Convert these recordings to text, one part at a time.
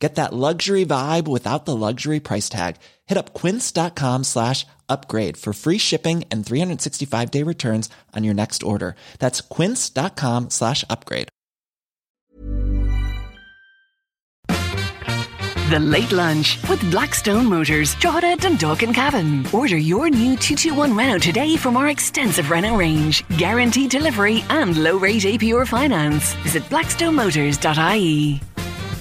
Get that luxury vibe without the luxury price tag. Hit up quince.com slash upgrade for free shipping and 365 day returns on your next order. That's quince.com slash upgrade. The Late Lunch with Blackstone Motors, Drogheda, Dundalk and Cavan. Order your new 221 Renault today from our extensive Renault range. Guaranteed delivery and low rate APR finance. Visit blackstonemotors.ie.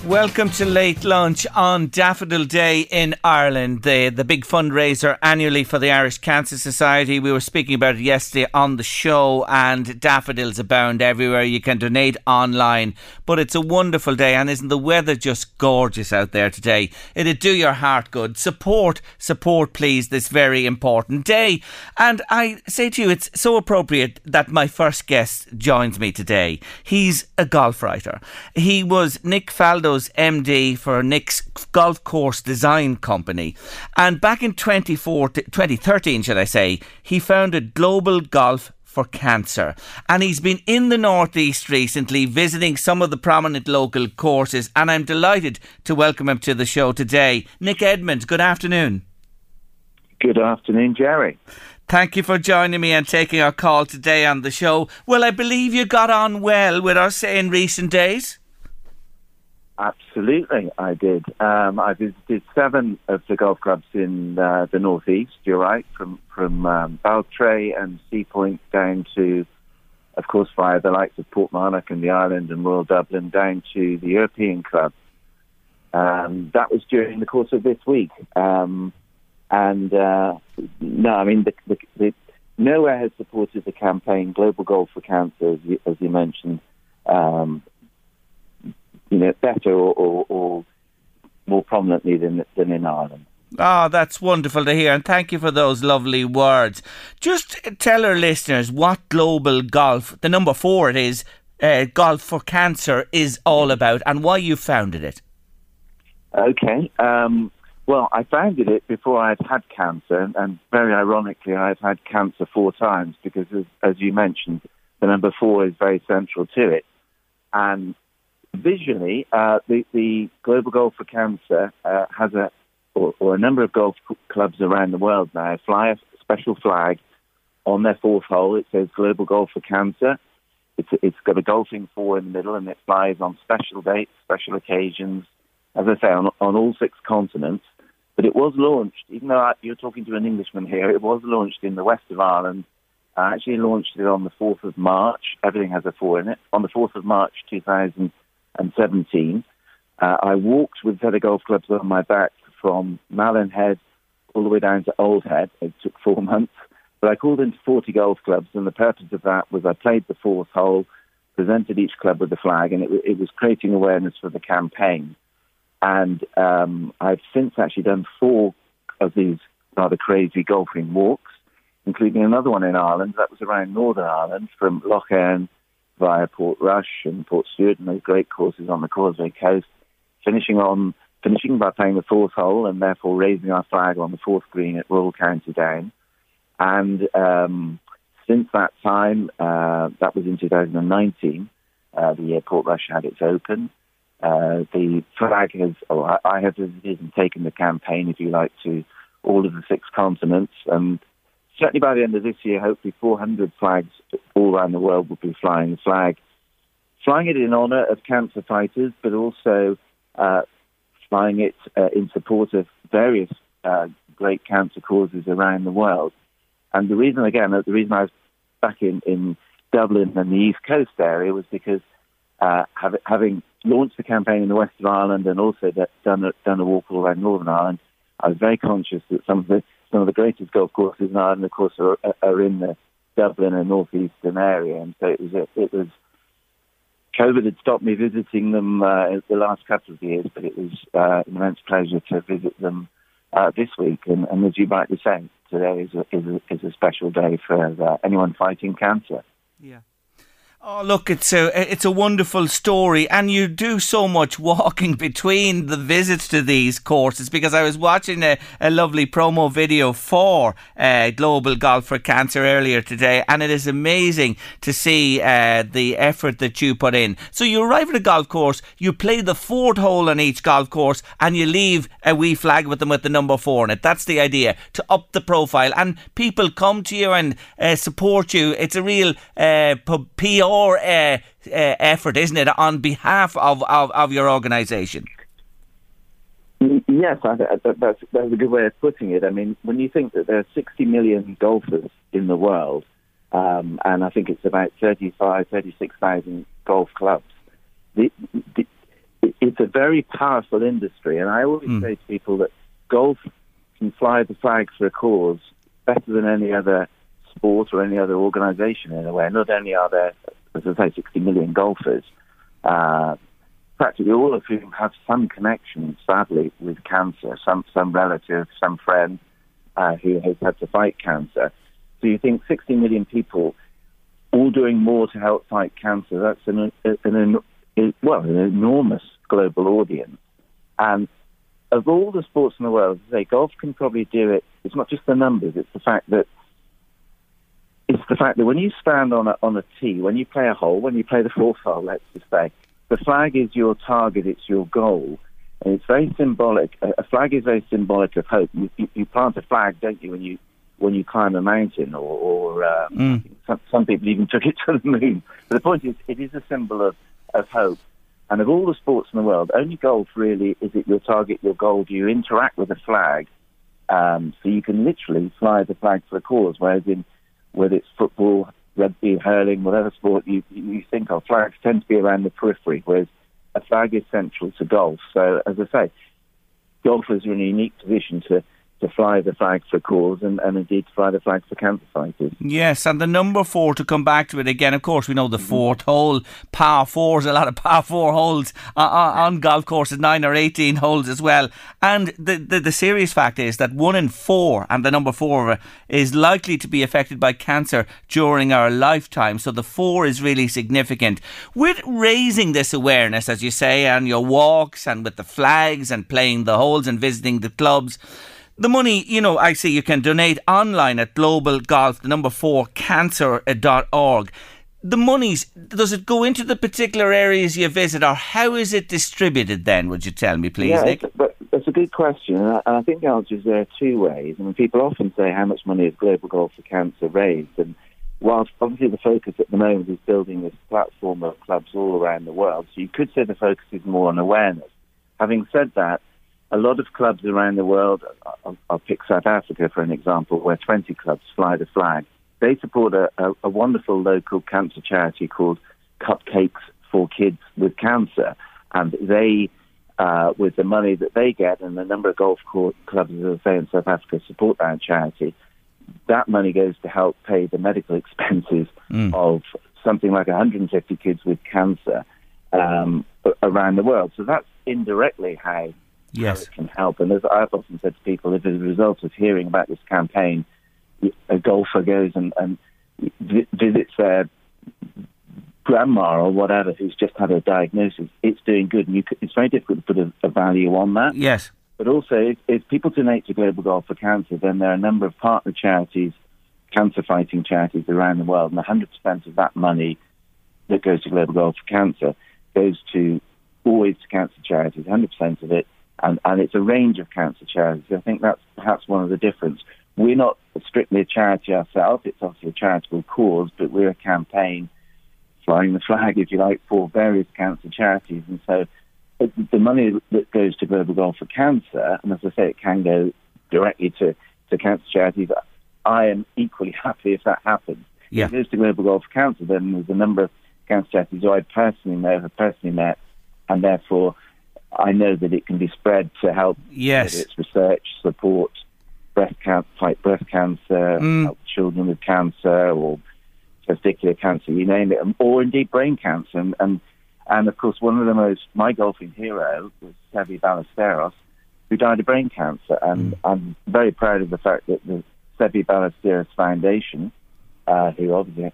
Welcome to Late Lunch on Daffodil Day in Ireland, the, the big fundraiser annually for the Irish Cancer Society. We were speaking about it yesterday on the show, and daffodils abound everywhere. You can donate online, but it's a wonderful day, and isn't the weather just gorgeous out there today? It'd do your heart good. Support, support, please, this very important day. And I say to you, it's so appropriate that my first guest joins me today. He's a golf writer. He was Nick Faldo's MD for Nick's golf course design company. And back in 2013, should I say, he founded Global Golf for cancer. And he's been in the Northeast recently visiting some of the prominent local courses. And I'm delighted to welcome him to the show today. Nick Edmund, good afternoon. Good afternoon, Jerry. Thank you for joining me and taking our call today on the show. Well, I believe you got on well with us in recent days. Absolutely, I did. Um, I visited seven of the golf clubs in uh, the northeast. You're right, from from um, Baltray and Seapoint down to, of course, via the likes of Portmarnock and the Island and Royal Dublin down to the European Club. Um, that was during the course of this week, um, and uh, no, I mean the, the, the, nowhere has supported the campaign Global Golf for Cancer, as you, as you mentioned. You know, better or, or, or more prominently than, than in Ireland. Ah, oh, that's wonderful to hear, and thank you for those lovely words. Just tell our listeners what Global Golf, the number four it is, uh, Golf for Cancer, is all about and why you founded it. Okay. Um, well, I founded it before I had had cancer, and very ironically, I've had cancer four times because, as, as you mentioned, the number four is very central to it. And visually, uh, the, the Global Golf for Cancer uh, has a, or, or, a number of golf clubs around the world now fly a special flag on their fourth hole. It says Global Golf for Cancer. It's, it's got a golfing four in the middle, and it flies on special dates, special occasions, as I say, on, on all six continents. But it was launched, even though you're talking to an Englishman here, it was launched in the west of Ireland. I actually launched it on the 4th of March. Everything has a four in it. On the 4th of March 2000 and 17. Uh, I walked with Feather Golf Clubs on my back from Malin Head all the way down to Old Head. It took four months. But I called into 40 golf clubs, and the purpose of that was I played the fourth hole, presented each club with a flag, and it, it was creating awareness for the campaign. And um, I've since actually done four of these rather crazy golfing walks, including another one in Ireland. That was around Northern Ireland from Lough Erne via Portrush and Port Portstewart and those great courses on the Causeway Coast, finishing on finishing by playing the fourth hole and therefore raising our flag on the fourth green at Royal County Down. And um, since that time, uh, that was in 2019, uh, the year Portrush had its open. Uh, the flag has, or I have visited and taken the campaign, if you like, to all of the six continents. And certainly by the end of this year, hopefully 400 flags all around the world will be flying the flag. Flying it in honour of cancer fighters, but also uh, flying it uh, in support of various uh, great cancer causes around the world. And the reason, again, the reason I was back in, in Dublin and the East Coast area was because uh, have, having launched the campaign in the west of Ireland and also done a, done a walk all around Northern Ireland, I was very conscious that some of the some of the greatest golf courses in Ireland, of course, are, are in the Dublin and northeastern area, and so it was a, it was. COVID had stopped me visiting them uh, the last couple of years, but it was uh, an immense pleasure to visit them uh, this week. And, and, as you rightly say, today is a, is a, is a special day for uh, anyone fighting cancer. Yeah. Oh, look, it's a it's a wonderful story, and you do so much walking between the visits to these courses. Because I was watching a, a lovely promo video for uh, Global Golf for Cancer earlier today, and it is amazing to see uh, the effort that you put in. So you arrive at a golf course, you play the fourth hole on each golf course, and you leave a wee flag with them with the number four in it. That's the idea to up the profile, and people come to you and uh, support you. It's a real uh, your uh, uh, effort, isn't it, on behalf of, of, of your organisation? Yes, I, that's, that's a good way of putting it. I mean, when you think that there are 60 million golfers in the world, um, and I think it's about 35, 36,000 golf clubs, the, the, it's a very powerful industry. And I always mm. say to people that golf can fly the flag for a cause better than any other sport or any other organisation in a way. Not only are there as I say, 60 million golfers, uh, practically all of whom have some connection, sadly, with cancer, some, some relative, some friend uh, who has had to fight cancer. So you think 60 million people all doing more to help fight cancer, that's an, an, an well, an enormous global audience. And of all the sports in the world, say golf can probably do it. It's not just the numbers; it's the fact that it's the fact that when you stand on a, on a tee, when you play a hole, when you play the fourth hole, let's just say, the flag is your target, it's your goal. And it's very symbolic. A, flag is very symbolic of hope. You, you, you, plant a flag, don't you, when you when you climb a mountain, or, or uh, mm. some, some people even took it to the moon. But the point is, it is a symbol of, of hope. And of all the sports in the world, only golf really is it your target, your goal. Do you interact with a flag? Um, so you can literally fly the flag for the cause, whereas in whether it's football, rugby, hurling, whatever sport you, you think of, flags tend to be around the periphery, whereas a flag is central to golf. So, as I say, golfers are in a unique position to to fly the flag for cause and, and indeed to fly the flag for cancer fighters. Yes, and the number four, to come back to it again, of course, we know the fourth hole, par fours, a lot of par four holes uh, uh, on golf courses, nine or 18 holes as well. And the, the, the serious fact is that one in four, and the number four is likely to be affected by cancer during our lifetime. So the four is really significant. With raising this awareness, as you say, and your walks and with the flags and playing the holes and visiting the clubs, the money, you know, I see you can donate online at Global Golf, the number four, cancer.org. The monies, does it go into the particular areas you visit or how is it distributed then, would you tell me, please, yeah, Nick? That's a good question. And I think the answer is there are two ways. I mean, people often say, how much money has Global Golf for Cancer raised? And whilst obviously the focus at the moment is building this platform of clubs all around the world, so you could say the focus is more on awareness. Having said that, a lot of clubs around the world, I'll, I'll, pick South Africa for an example, where 20 clubs fly the flag. They support a, a, a wonderful local cancer charity called Cupcakes for Kids with Cancer. And they, uh, with the money that they get and the number of golf court clubs, as I say, in South Africa support that charity, that money goes to help pay the medical expenses mm. of something like 150 kids with cancer um, around the world. So that's indirectly how yes. can help. And as I've often said to people, if as a result of hearing about this campaign, a golfer goes and, and visits their grandma or whatever who's just had a diagnosis, it's doing good. And you could, it's very difficult to put a, a, value on that. Yes. But also, if, if people donate to Global Golf for Cancer, then there are a number of partner charities, cancer fighting charities around the world, and 100% of that money that goes to Global Golf for Cancer goes to always to cancer charities. 100% of it and, and it's a range of cancer charities. I think that's perhaps one of the difference. We're not strictly a charity ourselves. It's obviously a charitable cause, but we're a campaign flying the flag, if you like, for various cancer charities. And so the money that goes to Global Golf for Cancer, and as I say, it can go directly to, to cancer charities, I am equally happy if that happens. Yeah. If it goes to Global Golf for Cancer, then there's a number of cancer charities who I personally know, have personally met, and therefore I know that it can be spread to help Yes. it's research, support, breast cancer, fight breast cancer, Mm. help children with cancer, or testicular cancer, you name it, or indeed brain cancer. And, and, and of course, one of the most, my golfing hero was Seve Ballesteros, who died of brain cancer. And I'm very proud of the fact that the Seve Ballesteros Foundation, uh, who obviously,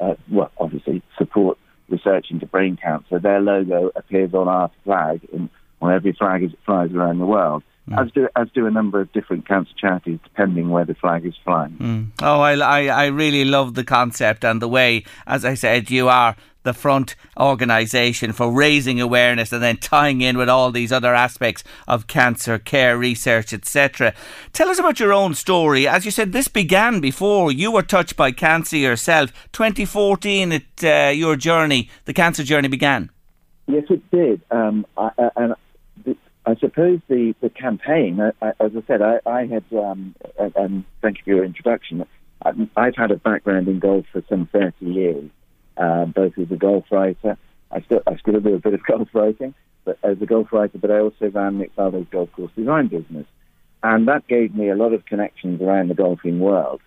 uh, well, obviously support research into brain cancer, their logo appears on our flag, in, on every flag as it flies around the world. As do as do a number of different cancer charities, depending where the flag is flying. Oh, I, I, I really love the concept and the way, as I said, you are the front organisation for raising awareness and then tying in with all these other aspects of cancer care, research, etc. Tell us about your own story. As you said, this began before you were touched by cancer yourself. 2014, it, uh, your journey, the cancer journey began. Yes, it did. Um, I, I- and I suppose the, the campaign, I, I, as I said, I, I had, um, and- thank you for your introduction. I, I've had a background in golf for some 30 years, uh, both as a golf writer. I still, I still do a bit of golf writing, but as a golf writer, but I also ran Nick Faldo's golf course design business. And that gave me a lot of connections around the golfing world.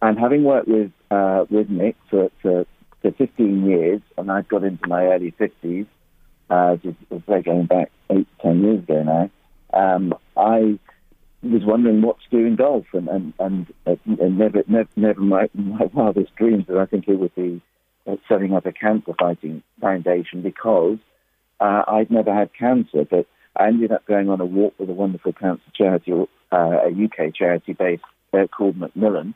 And having worked with, uh, with Nick for, for, for 15 years, and I've got into my early 50s, uh, just, just like going back eight, ten years ago now, um, I was wondering what to do in golf, and and, and, uh, and never, never, never my, my wildest dreams that I think it would be uh, setting up a cancer fighting foundation because uh, I'd never had cancer, but I ended up going on a walk with a wonderful cancer charity, uh, a UK charity based uh, called Macmillan.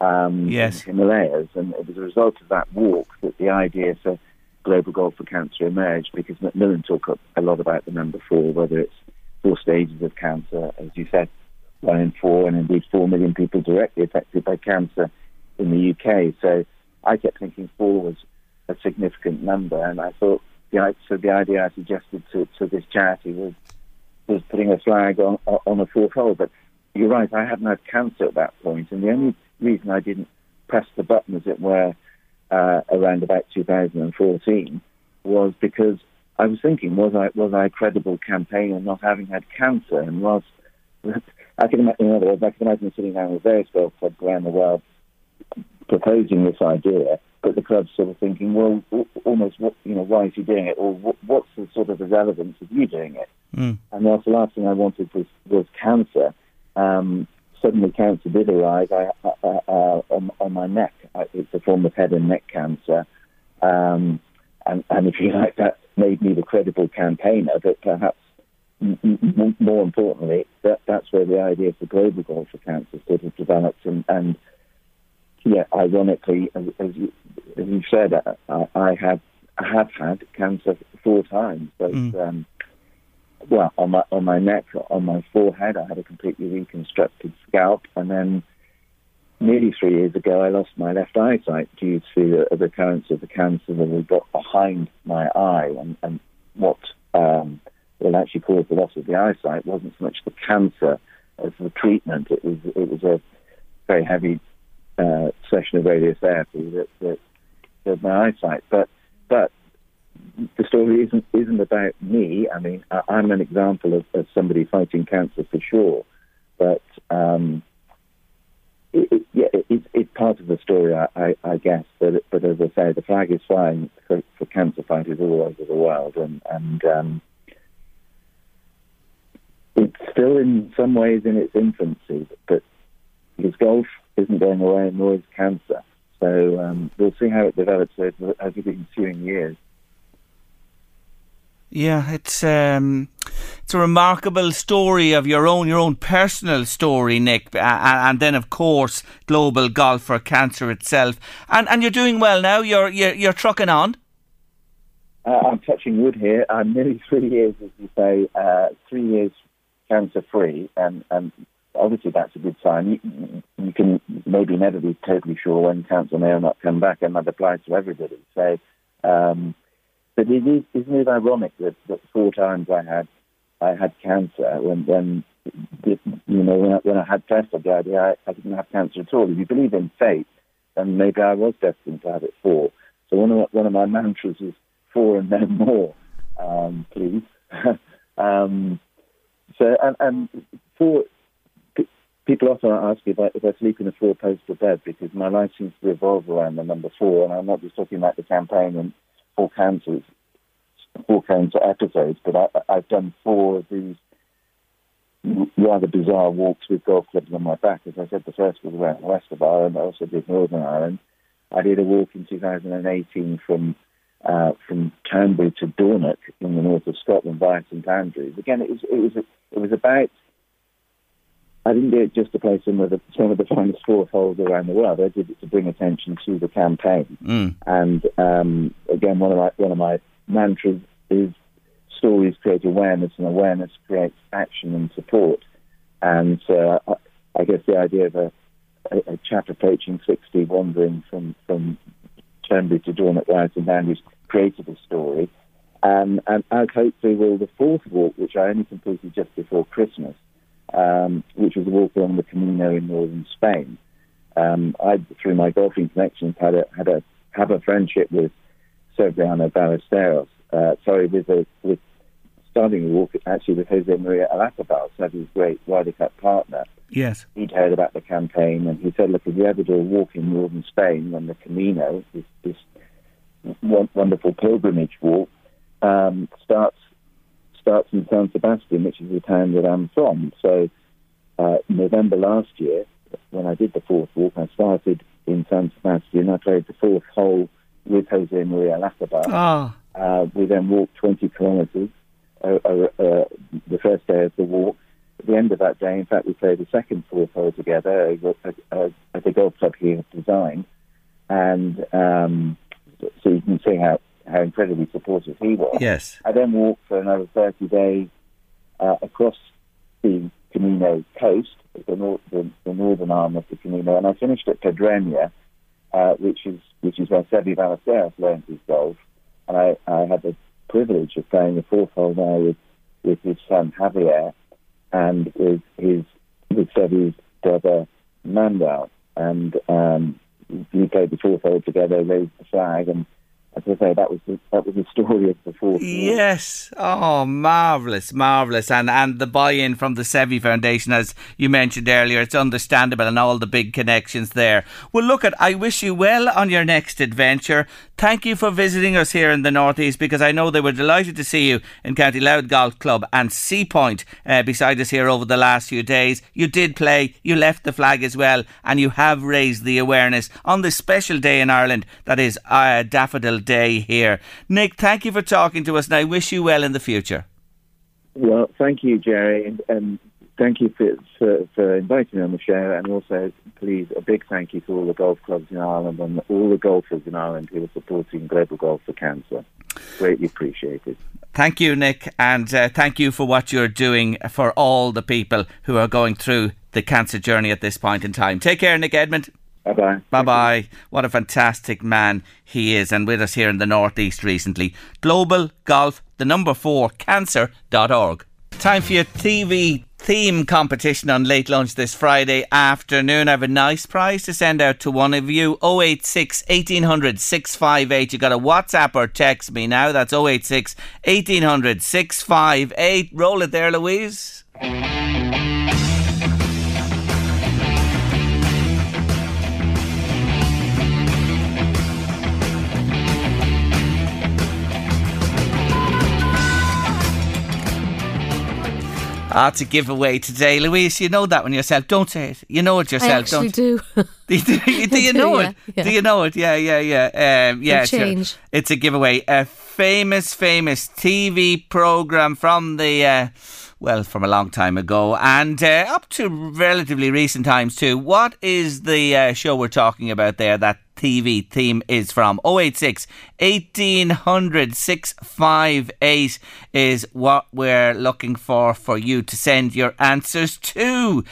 Um, Yes. Himalayas, and it was a result of that walk that the idea for Global Golf for Cancer emerged because Macmillan talk a- lot about the number four, whether it's four stages of cancer, as you said, one in four, and indeed four million people directly affected by cancer in the UK. So I kept thinking four was a significant number, and I thought so the idea I suggested to, to this charity was was putting a flag on on a fourth hole. But you're right, I hadn't had cancer at that point, and the only reason I didn't press the button, as it were, uh, around about 2014 was because I was thinking, was I was I a credible campaigner not having had cancer? And was I can imagine, in other words, I can imagine sitting down with various golf clubs around the world proposing this idea, but the clubs sort of thinking, well, w- almost, what, you know, why is he doing it, or what, what's the sort of the relevance of you doing it? Mm. And that's the last thing I wanted was, was cancer. Um, suddenly, cancer did arise I, uh, uh, on, on my neck. I, it's a form of head and neck cancer. Um, and, and if you like, that made me the credible campaigner, but perhaps m- m- more importantly, that, that's where the idea for global golf for cancer sort of developed. And, and yeah, ironically, as, as, you, as you said, I, I have I have had cancer four times, both Mm. um, well on my on my neck, on my forehead. I had a completely reconstructed scalp, and then nearly three years ago, I lost my left eyesight due to the recurrence of the cancer that had got behind my eye, and, and what um, what actually caused the loss of the eyesight wasn't so much the cancer as the treatment. It was it was a very heavy uh, session of radiotherapy that, that killed my eyesight. But but the story isn't isn't about me. I mean, I, I'm an example of, of somebody fighting cancer for sure, but um, it, it, yeah, it, it's part of the story, I, I, I guess. But but as I say, the flag is flying for, for cancer fighters all over the world, and and um, it's still in some ways in its infancy, but because golf isn't going away, nor is cancer. So um, we'll see how it develops over, over the ensuing years. Yeah, it's um, it's a remarkable story of your own, your own personal story, Nick, and then of course global golf for cancer itself. And and you're doing well now. You're you're, you're trucking on. Uh, I'm touching wood here. I'm nearly three years, as you say, uh, three years cancer free, and, and obviously that's a good sign. You, you can maybe never be totally sure when cancer may or not come back, and that applies to everybody. So, um, but it is, isn't it ironic that, that four times I had I had cancer when when you know when I, when I had tests the idea I, I didn't have cancer at all. If you believe in fate, then maybe I was destined to have it four. So one of one of my mantras is four and then more, um, please. um, so and, and four. People often ask me if I, if I sleep in a four-poster bed because my life seems to revolve around the number four, and I'm not just talking about the campaign and four cancers, four cancer episodes, but I, I've done four of these rather bizarre walks with golf clubs on my back. As I said, the first was around the west of Ireland. I also did Northern Ireland. I did a walk in 2018 from uh, from Turnbury to Dornoch in the north of Scotland via St Andrews. Again, it was it was it was about. I didn't do it just to play some of the some of the finest golf holes around the world. I did it to bring attention to the campaign. Mm. And um, again, one of my one of my mantras is stories create awareness, and awareness creates action and support. And uh, I guess the idea of a, a, a chap approaching 60, wandering from, from Turnbury to Dornoch via St Andrews, created a story. Um, and as hopefully will the fourth walk, which I only completed just before Christmas, um, which was a walk along the Camino in northern Spain. Um, I, through my golfing connections, had a had a have a friendship with Severiano Ballesteros. Uh, sorry, with a, with starting the walk actually with Jose Maria Olazabal, his great Ryder Cup partner. Yes. He'd heard about the campaign and he said, look, if you ever do a walk in northern Spain, then the Camino, this, this wonderful pilgrimage walk, um, starts starts in San Sebastian, which is the town that I'm from. So uh, November last year, when I did the fourth walk, I started in San Sebastian. I played the fourth hole with Jose Maria Olazabal. Oh. Uh, we then walked 20 kilometres uh, uh, the first day of the walk. At the end of that day, in fact, we played a second fourth hole together at the golf club he had designed. And um, so you can see how, how incredibly supportive he was. Yes. I then walked for another 30 days uh, across the Camino coast, the, nor- the, the, northern arm of the Camino, and I finished at Pedreña, uh, which is which is where Seve Ballesteros learned his golf. And I, I had the privilege of playing the fourth hole now with, with his son Javier and with his with Seve's brother Manuel. And um, we played the fourth hole together, raised the flag, and as I say, that was the, that was the story of the fourth. Yes, oh, marvelous, marvelous, and and the buy-in from the Seve Foundation, as you mentioned earlier, it's understandable, and all the big connections there. Well, look at, I wish you well on your next adventure. Thank you for visiting us here in the northeast, because I know they were delighted to see you in County Louth Golf Club and Seapoint uh, beside us here over the last few days. You did play, you left the flag as well, and you have raised the awareness on this special day in Ireland that is uh, Daffodil day here. Nick, thank you for talking to us, and I wish you well in the future. Well, thank you, Jerry, and, and thank you for, for, for, inviting me on the show, and also, please, a big thank you to all the golf clubs in Ireland and all the golfers in Ireland who are supporting Global Golf for Cancer. Greatly appreciated. Thank you, Nick, and uh, thank you for what you're doing for all the people who are going through the cancer journey at this point in time. Take care, Nick Edmund. Bye bye. Bye bye. What a fantastic man he is, and with us here in the Northeast recently. Global Golf, the number four, cancer.org. Time for your TV theme competition on late lunch this Friday afternoon. I have a nice prize to send out to one of you 086 1800 658. You got a WhatsApp or text me now. That's 086 1800 658. Roll it there, Louise. Ah, it's a giveaway today, Louise. You know that one yourself. Don't say it. You know it yourself. Don't. do. do, you, do you know yeah, it? yeah. Do you know it? Yeah, yeah, yeah. Um, yeah, it's a, change. it's a giveaway. A famous, famous TV program from the. Uh, well, from a long time ago and uh, up to relatively recent times too. What is the uh, show we're talking about there? That TV theme is from 086 1800 658 is what we're looking for for you to send your answers to.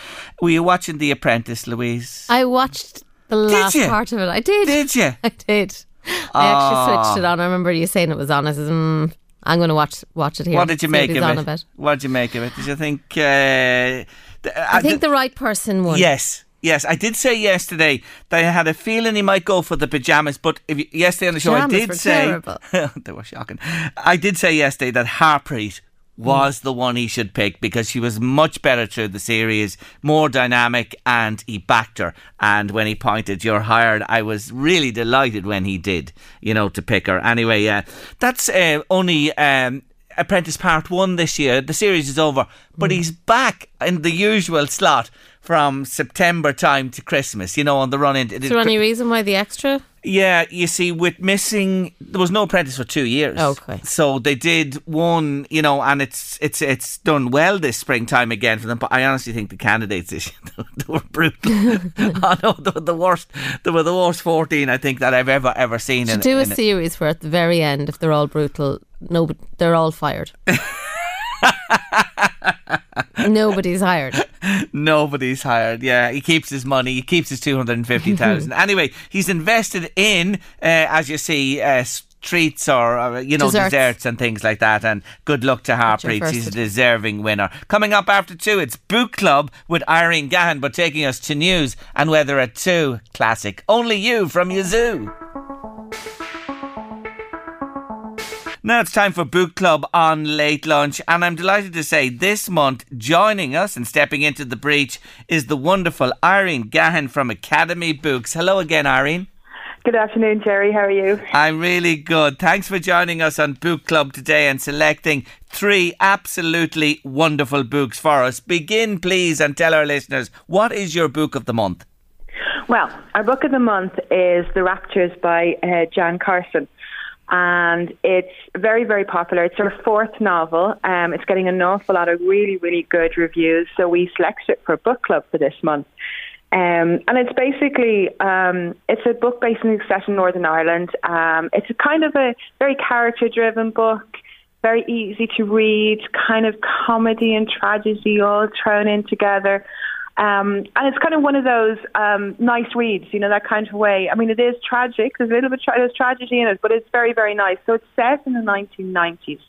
Were you watching The Apprentice, Louise? I watched the last part of it. I did. Did you? I did. I Ah. actually switched it on. I remember you saying it was on. I said, mm, I'm going to watch watch it here. What did you make of it? What did you make of it? Did you think? Uh, th- I think the right person won. Yes. Yes, I did say yesterday that I had a feeling he might go for the pajamas, but if you, yesterday on the show Pajamas I did say they were shocking. I did say yesterday that Harpreet was the one he should pick because she was much better through the series, more dynamic, and he backed her. And when he pointed, "You're hired," I was really delighted when he did, you know, to pick her. Anyway, yeah, that's uh, only. Um, Apprentice Part 1 this year. The series is over, but he's back in the usual slot from September time to Christmas, you know, on the run in. Is there any reason why the extra? Yeah, you see, with missing, there was no apprentice for two years. Okay. So they did one, you know, and it's it's it's done well this springtime again for them. But I honestly think the candidates this year, they were brutal. I know they were the worst. They were the worst fourteen I think that I've ever ever seen. To in, do a in series where at the very end, if they're all brutal, no, they're all fired. Nobody's hired. Nobody's hired. Yeah, he keeps his money. He keeps his two hundred and fifty thousand. anyway, he's invested in, uh, as you see, uh, treats or uh, you know Desserts. desserts and things like that. And good luck to Harpreet. He's a deserving winner. Coming up after two, it's Book Club with Irene Gahan, but taking us to news and weather at two. Classic. Only you from Yazoo. Now it's time for Book Club on Late Lunch, and I'm delighted to say this month joining us and stepping into the breach is the wonderful Irene Gahan from Academy Books. Hello again, Irene. Good afternoon, Jerry. How are you? I'm really good. Thanks for joining us on Book Club today and selecting three absolutely wonderful books for us. Begin, please, and tell our listeners what is your book of the month? Well, our book of the month is The Raptures by uh, Jan Carson. And it's very, very popular. It's her fourth novel. Um, it's getting an awful lot of really, really good reviews. So we selected it for book club for this month. Um, and it's basically um, it's a book basically set in Northern Ireland. Um, it's a kind of a very character-driven book, very easy to read, kind of comedy and tragedy all thrown in together. Um, and it's kind of one of those um, nice reads, you know, that kind of way. I mean, it is tragic. There's a little bit tra- there's tragedy in it, but it's very, very nice. So it's set in the 1990s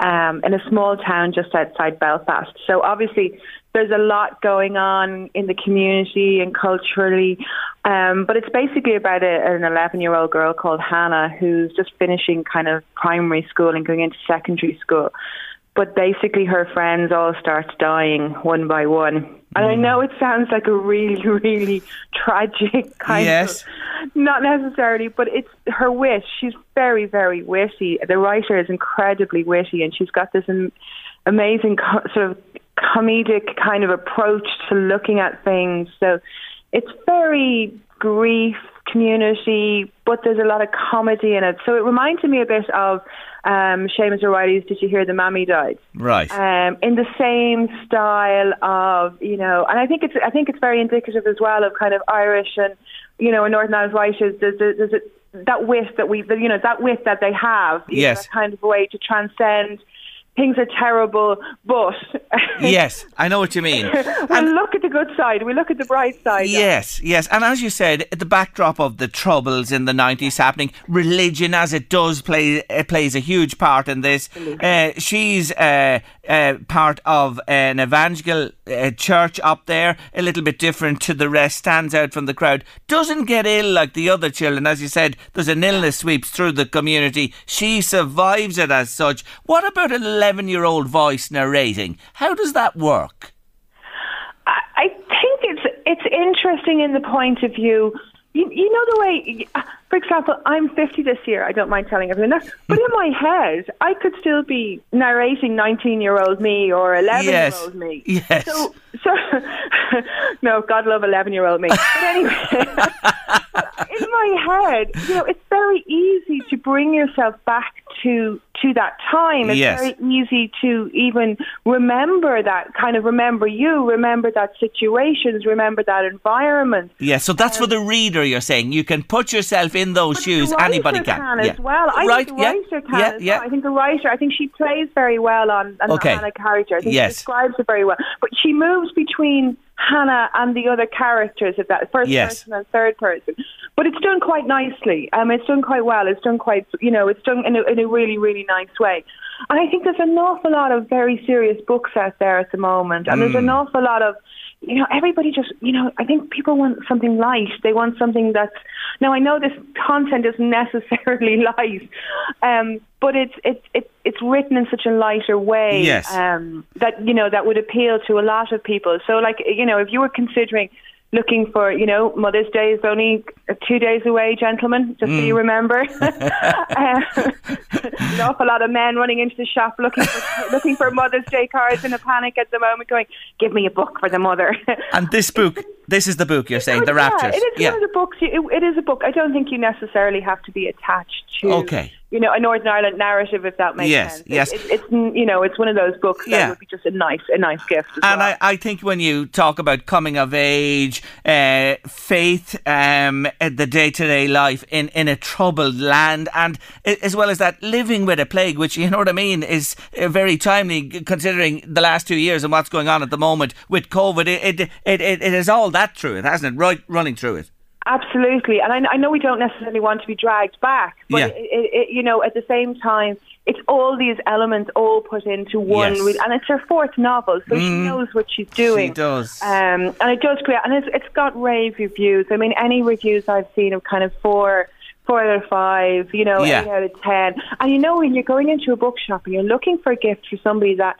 um, in a small town just outside Belfast. So obviously, there's a lot going on in the community and culturally. Um, but it's basically about a, an 11 year old girl called Hannah who's just finishing kind of primary school and going into secondary school. But basically, her friends all start dying one by one. And I mm. know it sounds like a really, really tragic kind of. Yes. of not necessarily, but it's her wit. She's very, very witty. The writer is incredibly witty, and she's got this amazing co- sort of comedic kind of approach to looking at things. So it's very grief community, but there's a lot of comedy in it. So it reminded me a bit of um, Seamus O'Reilly's "Did You Hear the Mammy Died?" Right. um, in the same style of you know, and I think it's I think it's very indicative as well of kind of Irish and you know, and Northern Irish writers. There's, there's, there's a, that wit that we, you know, that wit that they have. know, Yes. that kind of way to transcend. Things are terrible, but yes, I know what you mean. we look at the good side. We look at the bright side. Yes, yes. And as you said, the backdrop of the troubles in the 90s happening, religion as it does play uh, plays a huge part in this. Uh, she's uh, uh, part of an evangelical uh, church up there, a little bit different to the rest, stands out from the crowd, doesn't get ill like the other children. As you said, there's an illness sweeps through the community. She survives it as such. What about an 11 year old voice narrating? How does that work? I I think it's it's interesting in the point of view. You, you know the way, for example, I'm 50 this year. I don't mind telling everyone that. But in my head, I could still be narrating 19 year old me or 11 year old me. Yes. So, so no, God love 11 year old me. But anyway, in my head, you know, it's very easy to bring yourself back to to that time. It's Yes. very easy to even remember that kind of remember you, remember that situations, remember that environment. Yeah, so that's for the reader. You're saying you can put yourself in those shoes. Anybody can. as yeah. well. I right? think the yeah. writer can yeah. as yeah. well. I think the writer, I think she plays very well on, on Okay. the Hannah character. I think Yes. she describes it very well. But she moves between Hannah and the other characters of that first Yes. person and third person. But it's done quite nicely. Um, it's done quite well. It's done quite, you know, it's done in a, in a really, really nice way. And I think there's an awful lot of very serious books out there at the moment, and there's Mm. an awful lot of you know, everybody just, you know, I think people want something light. They want something that's. Now I know this content isn't necessarily light, um, but it's it's it's it's written in such a lighter way Yes. um, that you know that would appeal to a lot of people. So, like, you know, if you were considering looking for, you know, Mother's Day is only two days away, gentlemen, just so you remember. uh, an awful lot of men running into the shop looking for looking for Mother's Day cards in a panic at the moment, going, "Give me a book for the mother." And this book, this is the book you're saying, The Yeah, Raptures. it is one of the books. you- It, it is a book. I don't think you necessarily have to be attached to, Okay. You know, a Northern Ireland narrative, if that makes Yes, sense. Yes, yes. It, it's mm, you know, it's one of those books Yeah. that would be just a nice, a nice gift. As And well. I, I think when you talk about coming of age, uh, faith, um, the day to day life in, in a troubled land, and as well as that, living with a plague, which, you know what I mean, is uh, very timely considering the last two years and what's going on at the moment with COVID. It, it, it, it, it is all that through it, hasn't it? Right, running through it. Absolutely, and I, I know we don't necessarily want to be dragged back, but Yeah. it, it, it, you know, at the same time, it's all these elements all put into one, Yes. Mm. re- and it's her fourth novel, so she knows what she's doing. She does. Um, and it does create, and it's, it's got rave reviews. I mean, any reviews I've seen of kind of four, four out of five, you know, Yeah. eight out of ten. And you know, when you're going into a bookshop and you're looking for a gift for somebody that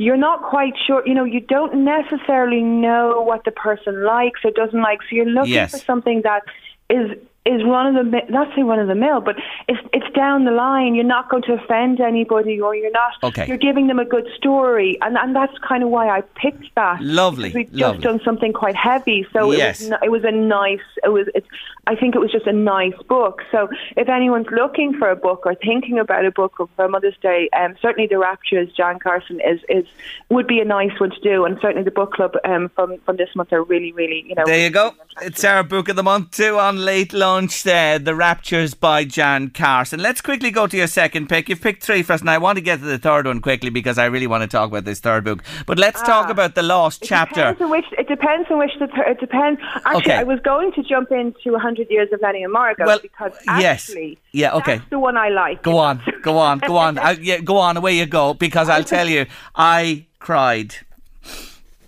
you're not quite sure, you know, you don't necessarily know what the person likes or doesn't like. So you're looking Yes. for something that is is run of the not say run of the mill, but it's it's down the line. You're not going to offend anybody, or you're not. Okay. You're giving them a good story, and and that's kind of why I picked that. Lovely, We've lovely. just done something quite heavy, so Yes. it was it was a nice. It was. It's, I think it was just a nice book. So if anyone's looking for a book or thinking about a book for Mother's Day, um, certainly the Raptures, Jan Carson is is would be a nice one to do, and certainly the book club um, from from this month are really really you know. There you go. It's our book of the month too on late lunch. Uh, the Raptures by Jan Carson. Let's quickly go to your second pick. You've picked three for us, and I want to get to the third one quickly because I really want to talk about this third book. But let's talk about the lost It chapter. Depends on which, it depends on which the thir- it depends. Actually, Okay. I was going to jump into 100 Years of Lenny and Margot Well, because yes. Yeah, okay. that's the one I like. Go on, go on, go on. I, yeah, go on. Away you go. Because I'll tell you, I cried.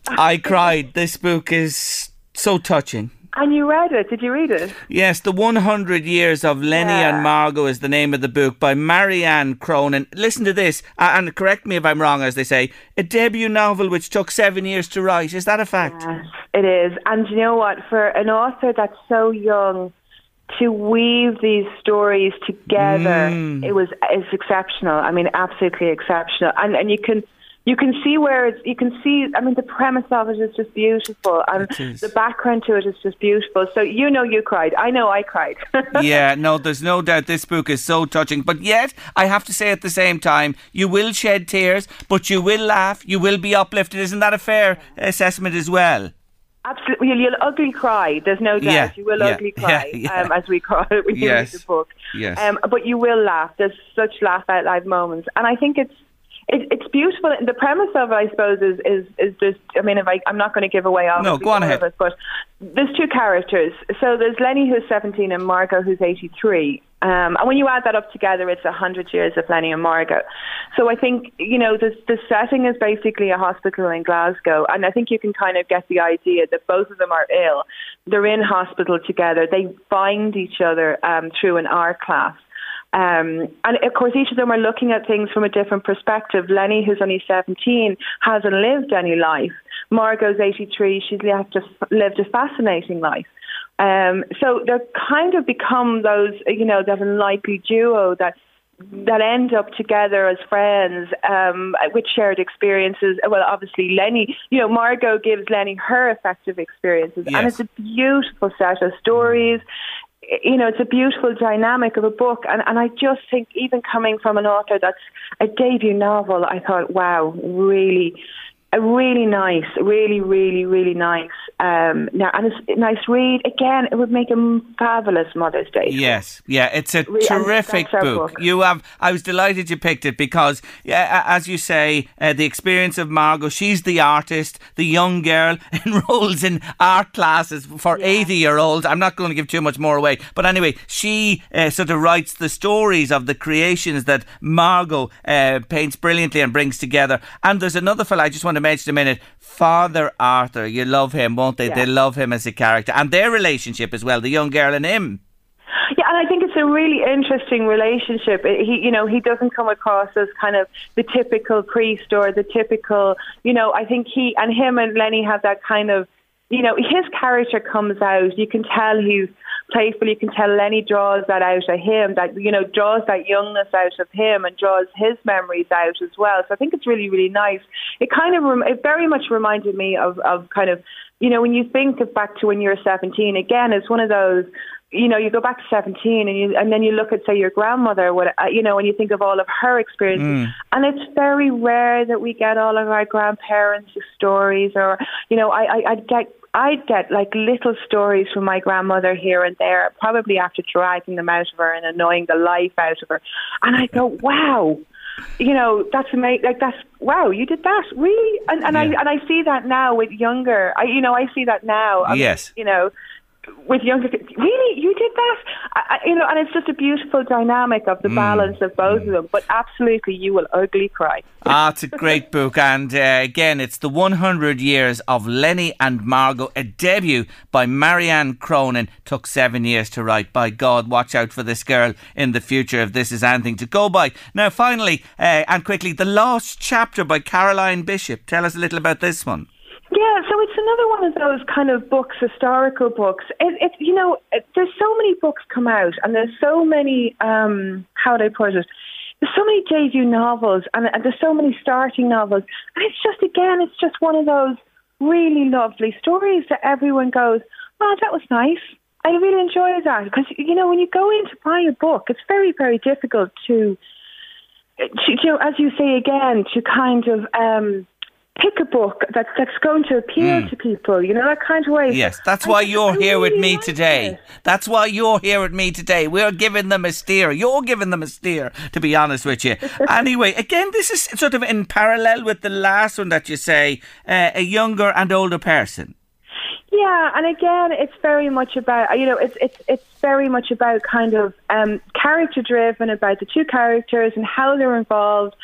I cried. This book is so touching. And you read it? Did you read it? Yes, The 100 Years of Lenny Yeah. and Margot is the name of the book by Marianne Cronin. Listen to this, and correct me if I'm wrong, as they say. A debut novel which took seven years to write. Is that a fact? Yes, it is. And you know what? For an author that's so young to weave these stories together, Mm. it was it's exceptional. I mean, absolutely exceptional. And and you can you can see where it's you can see. I mean, the premise of it is just beautiful, and the background to it is just beautiful. So you know, you cried. I know, I cried. yeah, no, there's no doubt this book is so touching. But yet, I have to say at the same time, you will shed tears, but you will laugh, you will be uplifted. Isn't that a fair assessment as well? Absolutely, you'll, you'll ugly cry. There's no doubt. Yeah, you will yeah, ugly cry yeah. Um, as we cry when you Yes, read the book. yes. Um, but you will laugh. There's such laugh out loud moments, and I think it's it, it's beautiful. The premise of it, I suppose, is is is just. I mean, if I, I'm not going to give away all. No, go on ahead. It, but there's two characters. So there's Lenny who's 17 and Margot who's 83. Um, and when you add that up together, it's 100 years of Lenny and Margot. So I think, you know, the, the setting is basically a hospital in Glasgow. And I think you can kind of get the idea that both of them are ill. They're in hospital together. They find each other um, through an art class. Um, and of course, each of them are looking at things from a different perspective. Lenny, who's only 17, hasn't lived any life. Margot's 83, she's lived a, lived a fascinating life. Um, so they're kind of become those, you know, that unlikely duo that that end up together as friends um, with shared experiences. Well, obviously, Lenny, you know, Margot gives Lenny her effective experiences, and it's a beautiful set of stories. You know, it's a beautiful dynamic of a book, and, and I just think, even coming from an author that's a debut novel, I thought, wow, really, a really nice, really, really, really nice. Um, now, and it's a nice read. Again, it would make a fabulous Mother's Day. Yes, yeah, it's a Re- terrific book. book. You have. I was delighted you picked it because, yeah, as you say, uh, the experience of Margot. She's the artist, the young girl enrolls in art classes for eighty-year-olds. I'm not going to give too much more away, but anyway, she uh, sort of writes the stories of the creations that Margot uh, paints brilliantly and brings together. And there's another fella I just want to mention a minute. Father Arthur, you love him, won't they? Yeah. They love him as a character, and their relationship as well. The young girl and him. Yeah, and I think it's a really interesting relationship. It- He, you know, he doesn't come across as kind of the typical priest or the typical, you know. I think he and him and Lenny have that kind of, you know, his character comes out. You can tell he's playful. You can tell Lenni draws that out of him. That you know draws that youngness out of him and draws his memories out as well. So I think it's really, really nice. It kind of, rem- it very much reminded me of, of kind of, you know, when you think of back to when you were 17. Again, it's one of those you know, you go back to 17 and you, and then you look at, say, your grandmother, what, uh, you know, and you think of all of her experiences. And it's very rare that we get all of our grandparents' stories or, you know, I, I, I'd get, I'd get like little stories from my grandmother here and there, probably after dragging them out of her and annoying the life out of her. And I go, wow. You know that's amazing. Like that's wow. You did that really, and, and Yeah. I and I see that now with younger. I you know I see that now. I mean, Yes. you know, with younger kids. Really, you did that? I, I, you know, and it's just a beautiful dynamic of the Mm. balance of both of them. But absolutely, you will ugly cry. Ah, it's a great book, and uh, again, it's the 100 years of Lenni and Margot, a debut by Marianne Cronin. Took seven years to write. By God, watch out for this girl in the future if this is anything to go by. Now, finally, uh, and quickly, the Lost Chapter by Caroline Bishop. Tell us a little about this one. Yeah, so it's another one of those kind of books, historical books. It, it you know, it, there's so many books come out, and there's so many. Um, how would I put it? There's so many debut novels, and, and there's so many starting novels, and it's just again, it's just one of those really lovely stories that everyone goes, "Oh, that was nice." I really enjoy that because you know when you go in to buy a book, it's very very difficult to, to you as you say again, to kind of. Um, pick a book that, that's going to appeal to people, you know, that kind of way. Yes, that's why you're I here with me like today. it. That's why you're here with me today. We're giving them a steer. You're giving them a steer, to be honest with you. anyway, again, this is sort of in parallel with the last one that you say, uh, a younger and older person. Yeah, and again, it's very much about you know, it's it's it's very much about kind of um, character driven about the two characters and how they're involved.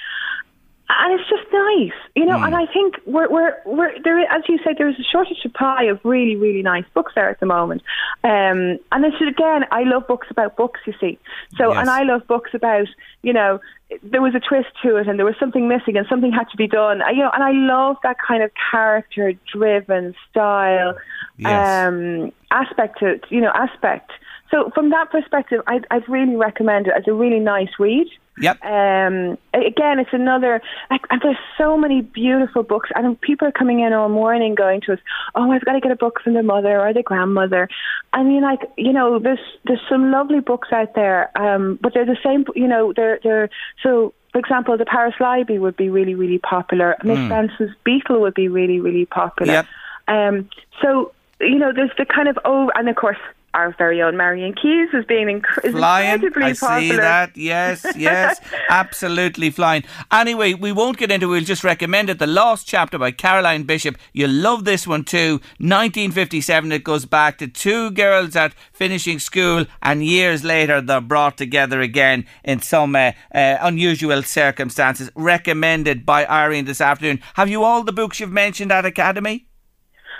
And it's just nice, you know. And I think we're we're we're there. As you said, there's a shortage supply of really really nice books there at the moment. Um, and it's again, I love books about books. You see, so Yes. and I love books about you know there was a twist to it and there was something missing and something had to be done. I- You know, and I love that kind of character driven style Yes. um, aspect to you know aspect. So from that perspective, I'd, I'd really recommend it as a really nice read. Yep. Um, again, it's another. Like, and there's so many beautiful books, and people are coming in all morning going to us. Oh, I've got to get a book from the mother or the grandmother. I mean, like you know, there's there's some lovely books out there, um, but they're the same. You know, they're they're so. For example, the Paris Library would be really, really popular. Miss Benson's Beetle would be really, really popular. Yep. Um, so you know, there's the kind of oh, and of course, our very own Marian Keyes is being inc- Flying. incredibly I popular. see that. Yes, yes. absolutely flying. Anyway, we won't get into it. We'll just recommend it. The Lost Chapter by Caroline Bishop. You'll love this one too. 1957. It goes back to two girls at finishing school, and years later they're brought together again in some uh, uh, unusual circumstances. Recommended by Irene this afternoon. Have you all the books you've mentioned at Academy?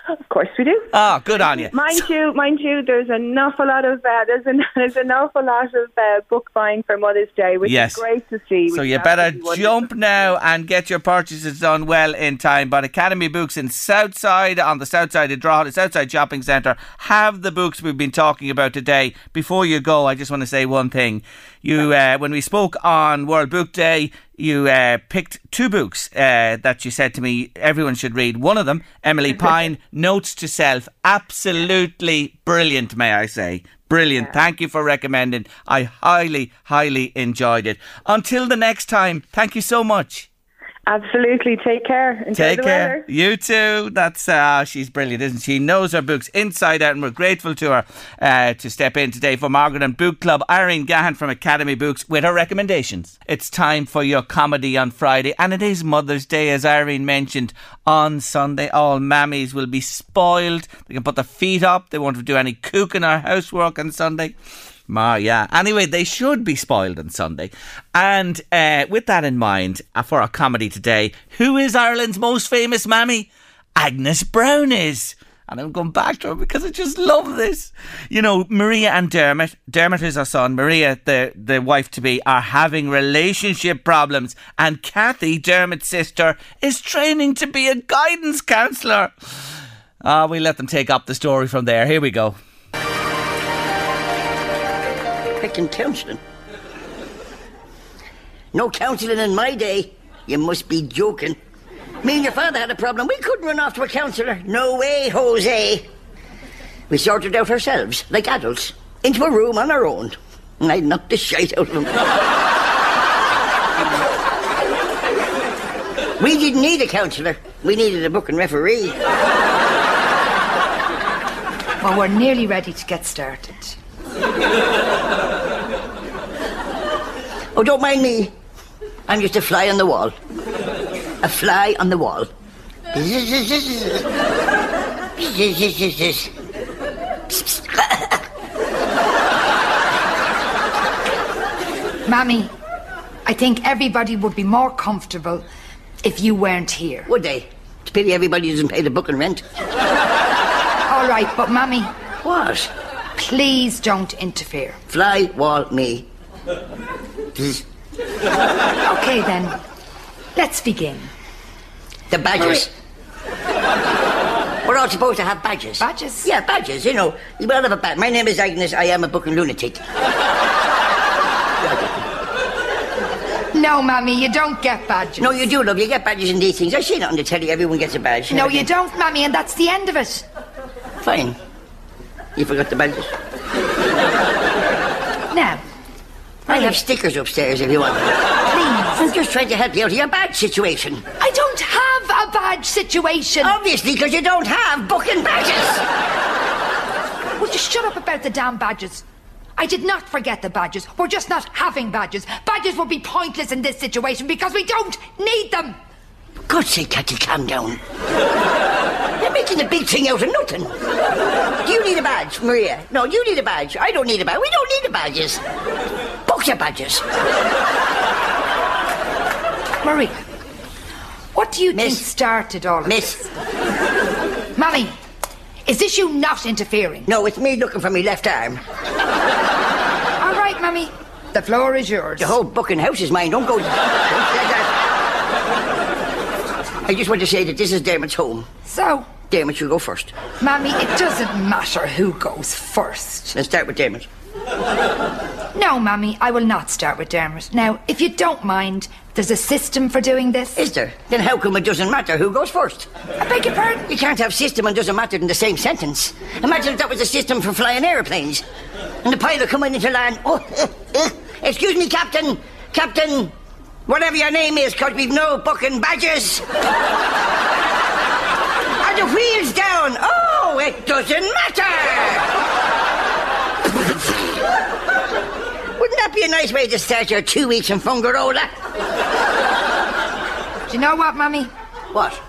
Of course, we do. Ah, good on you. Mind you, mind you, there's an awful lot of uh, there's an there's an awful lot of uh, book buying for Mother's Day, which Yes. is great to see. So you better jump now and get your purchases done well in time. But Academy Books in Southside, on the south side of Drogheda, Southside Shopping Centre, have the books we've been talking about today. Before you go, I just want to say one thing. You, uh, when we spoke on World Book Day, you uh, picked two books uh, that you said to me everyone should read. One of them, Emily Pine, Notes to Self. Absolutely brilliant, may I say. Brilliant. Thank you for recommending. I highly, highly enjoyed it. Until the next time, thank you so much. Absolutely. Take care. Enjoy Take the care. weather. You too. That's uh, she's brilliant, isn't she? Knows her books inside out, and we're grateful to her uh, to step in today for Margaret and Book Club. Irene Gahan from Academy Books with her recommendations. It's time for your comedy on Friday, and it is Mother's Day, as Irene mentioned. On Sunday, all mammies will be spoiled. They can put their feet up. They won't do any cooking or housework on Sunday. Ma, yeah. Anyway, they should be spoiled on Sunday. And uh, with that in mind, uh, for our comedy today, who is Ireland's most famous mammy? Agnes Brown is. And I'm going back to her because I just love this. You know, Maria and Dermot, Dermot is our son, Maria, the, the wife to be, are having relationship problems. And Cathy, Dermot's sister, is training to be a guidance counsellor. Ah, we let them take up the story from there. Here we go. Picking counselling. No counselling in my day. You must be joking. Me and your father had a problem. We couldn't run off to a counsellor. No way, Jose. We sorted out ourselves, like adults, into a room on our own. And I knocked the shite out of him. we didn't need a counsellor. We needed a book and referee. Well, we're nearly ready to get started. Oh, don't mind me. I'm just a fly on the wall. A fly on the wall. Mammy, I think everybody would be more comfortable if you weren't here. Would they? It's a pity everybody doesn't pay the book and rent. All right, but Mammy, What? Please don't interfere. Fly, wall, me. Okay, then. Let's begin. The badges. We're all supposed to have badges. Badges? Yeah, badges, you know. You will have a badge. My name is Agnes. I am a booking lunatic. No, Mammy, you don't get badges. No, you do, love. You get badges in these things. I see it on the telly. Everyone gets a badge. No, you don't, Mammy, and that's the end of it. Fine. You forgot the badges. Now, I have stickers upstairs if you want. please. I'm just trying to help you out of your badge situation. I don't have a badge situation. Obviously, because you don't have booking badges. Would you shut up about the damn badges? I did not forget the badges. We're just not having badges. Badges would be pointless in this situation because we don't need them. God's sake, Cathy, calm down. You're making a big thing out of nothing. Do you need a badge, Maria? No, you need a badge. I don't need a badge. We don't need the badges. Book your badges. Maria, what do you Miss. think started all of Miss. this? Mammy, is this you not interfering? No, it's me looking for my left arm. All right, Mummy. The floor is yours. The whole booking house is mine. Don't go. Don't. I just want to say that this is Dermot's home. So, Dermot, you go first. Mammy, it doesn't matter who goes first. Let's start with Dermot. No, Mammy, I will not start with Dermot. Now, if you don't mind, there's a system for doing this. Is there? Then how come it doesn't matter who goes first? I beg your pardon? You can't have system and doesn't matter in the same sentence. Imagine if that was a system for flying aeroplanes. And the pilot coming into land. Oh, excuse me, Captain. Captain, whatever your name is, because we've no booking badges. Are the wheels down? Oh, it doesn't matter. Wouldn't that be a nice way to start your two weeks in Fuengirola? Do you know what, Mummy? What?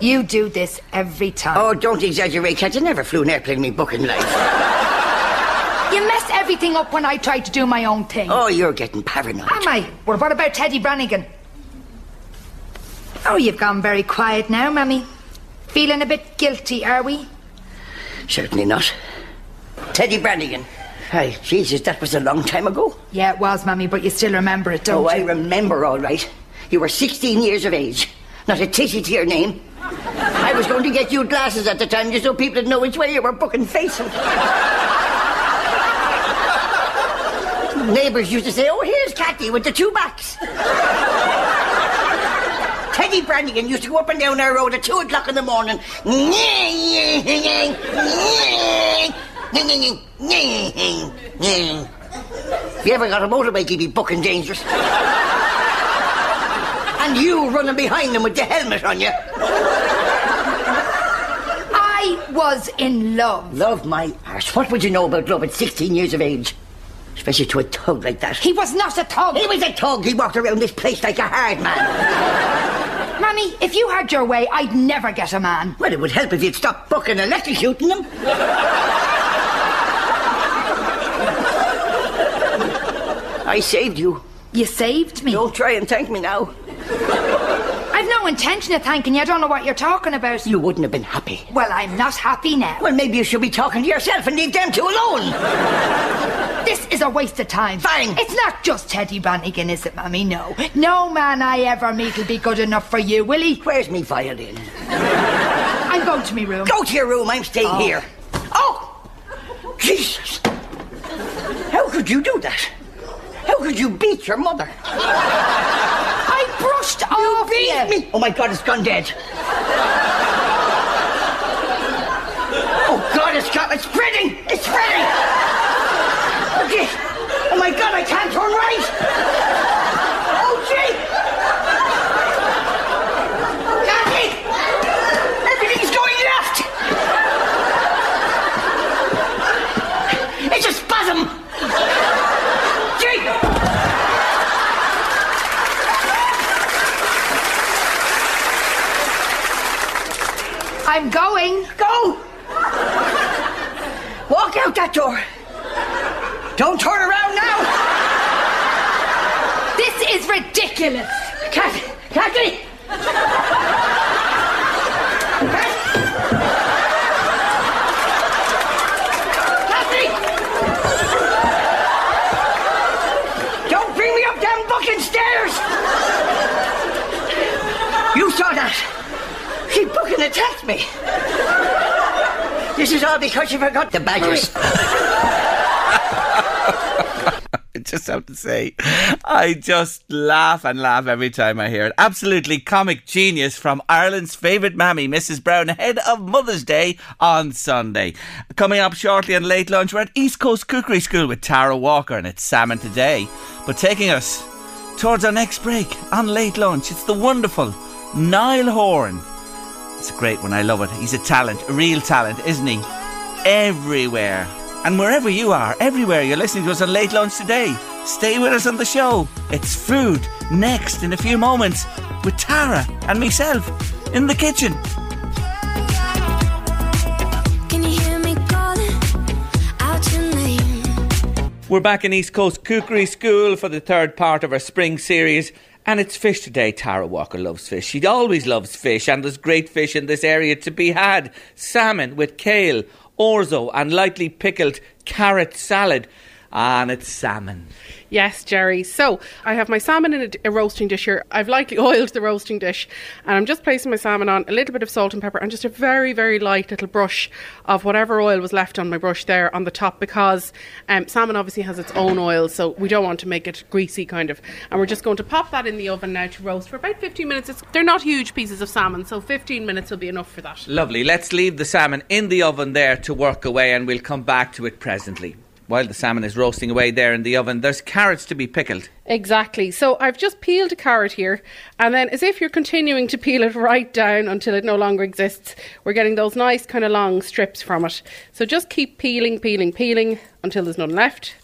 You do this every time. Oh, don't exaggerate, Cat. You never flew an airplane in me booking life. You everything up when I try to do my own thing. Oh, you're getting paranoid. Am I? Well, what about Teddy Brannigan? Oh, you've gone very quiet now, Mammy. Feeling a bit guilty, are we? Certainly not. Teddy Brannigan. Hey, Jesus, that was a long time ago. Yeah, it was, Mammy, but you still remember it, don't oh, I remember all right. You were 16 years of age. Not a titty to your name. I was going to get you glasses at the time just so people would know which way you were booking facing. Neighbours used to say, oh, here's Cathy with the two backs. Teddy Brannigan used to go up and down our road at two o'clock in the morning. If you ever got a motorbike, you'd be booking dangerous. and you running behind them with the helmet on you. I was in love. Love my arse. What would you know about love at 16 years of age? Especially to a tug like that. He was not a thug. He was a tug. He walked around this place like a hard man. Mammy, if you had your way, I'd never get a man. Well, it would help if you'd stop and electrocuting them. I saved you. You saved me. Don't try and thank me now. I've no intention of thanking you. I don't know what you're talking about. You wouldn't have been happy. Well, I'm not happy now. Well, maybe you should be talking to yourself and leave them two alone. This is a waste of time. Fine. It's not just Teddy Brannigan, is it, Mammy? No. No man I ever meet will be good enough for you, will he? Where's me violin? I'm going to my room. Go to your room. I'm staying Oh. here. Oh! Jesus! How could you do that? How could you beat your mother? Brushed off Beat you. me! Oh my God, it's gone dead. Oh God, it's got it's spreading! It's spreading! Okay. Oh my God, I can't turn right! Oh gee! Cathy! Everything's going left! It's a spasm! Gee! I'm going. Go! Walk out that door. Don't turn around now. This is ridiculous. Cathy! Cathy! Cathy! Don't bring me up them fucking stairs! You saw that? Fucking attacked me. This is all because you forgot the badgers. I just have to say, I just laugh and laugh every time I hear it. Absolutely comic genius from Ireland's favourite mammy, Mrs. Brown, ahead of Mother's Day on Sunday. Coming up shortly on late lunch, we're at East Coast Cookery School with Tara Walker, and it's salmon today. But taking us towards our next break on late lunch, it's the wonderful Niall Horan. It's a great one. I love it. He's a talent, a real talent, isn't he? Everywhere. And wherever you are, everywhere you're listening to us on Late Lunch today, stay with us on the show. It's food next in a few moments with Tara and myself in the kitchen. Can you hear me calling out your name? We're back in East Coast Cookery School for the third part of our spring series. And it's fish today. Tara Walker loves fish. She always loves fish, and there's great fish in this area to be had. Salmon with kale, orzo, and lightly pickled carrot salad. And it's salmon. Yes, Jerry. So I have my salmon in a, a roasting dish here. I've lightly oiled the roasting dish, and I'm just placing my salmon on a little bit of salt and pepper, and just a very, very light little brush of whatever oil was left on my brush there on the top, because um, salmon obviously has its own oil, so we don't want to make it greasy, kind of. And we're just going to pop that in the oven now to roast for about 15 minutes. It's, they're not huge pieces of salmon, so 15 minutes will be enough for that. Lovely. Let's leave the salmon in the oven there to work away, and we'll come back to it presently. While the salmon is roasting away there in the oven, there's carrots to be pickled. Exactly. So I've just peeled a carrot here, and then as if you're continuing to peel it right down until it no longer exists, we're getting those nice kind of long strips from it. So just keep peeling, peeling, peeling until there's none left.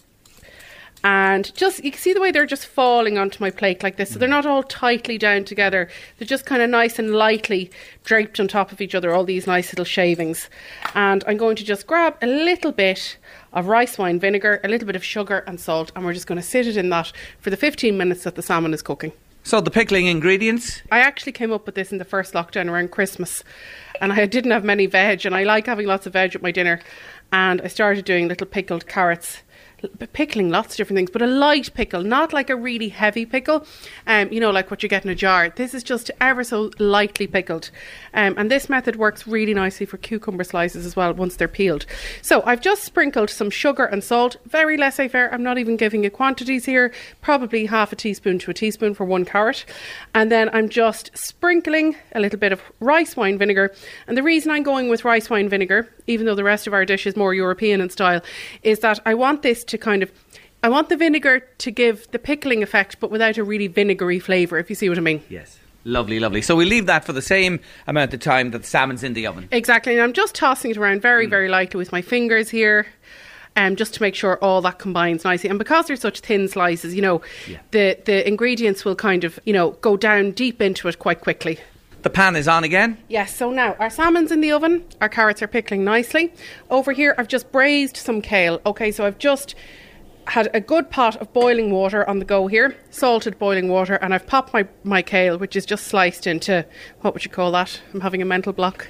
And just, you can see the way they're just falling onto my plate like this. So they're mm. not all tightly down together. They're just kind of nice and lightly draped on top of each other, all these nice little shavings. And I'm going to just grab a little bit of rice wine vinegar, a little bit of sugar and salt, and we're just going to sit it in that for the 15 minutes that the salmon is cooking. So the pickling ingredients. I actually came up with this in the first lockdown around Christmas, and I didn't have many veg, and I like having lots of veg at my dinner. And I started doing little pickled carrots, pickling lots of different things, but a light pickle, not like a really heavy pickle, um, you know, like what you get in a jar. This is just ever so lightly pickled, um, and this method works really nicely for cucumber slices as well once they're peeled. So I've just sprinkled some sugar and salt, very laissez-faire. I'm not even giving you quantities here, probably half a teaspoon to a teaspoon for one carrot, and then I'm just sprinkling a little bit of rice wine vinegar. And the reason I'm going with rice wine vinegar, even though the rest of our dish is more European in style, is that I want this to kind of I want the vinegar to give the pickling effect, but without a really vinegary flavour, if you see what I mean. Yes. Lovely, lovely. So we leave that for the same amount of time that the salmon's in the oven. Exactly, and I'm just tossing it around very, very lightly with my fingers here. Um, just to make sure all that combines nicely, and because they're such thin slices, you know, the the ingredients will kind of you know go down deep into it quite quickly. The pan is on again. Yes, so now our salmon's in the oven, our carrots are pickling nicely. Over here, I've just braised some kale. Okay, so I've just had a good pot of boiling water on the go here, salted boiling water, and I've popped my, my kale, which is just sliced into what would you call that? I'm having a mental block.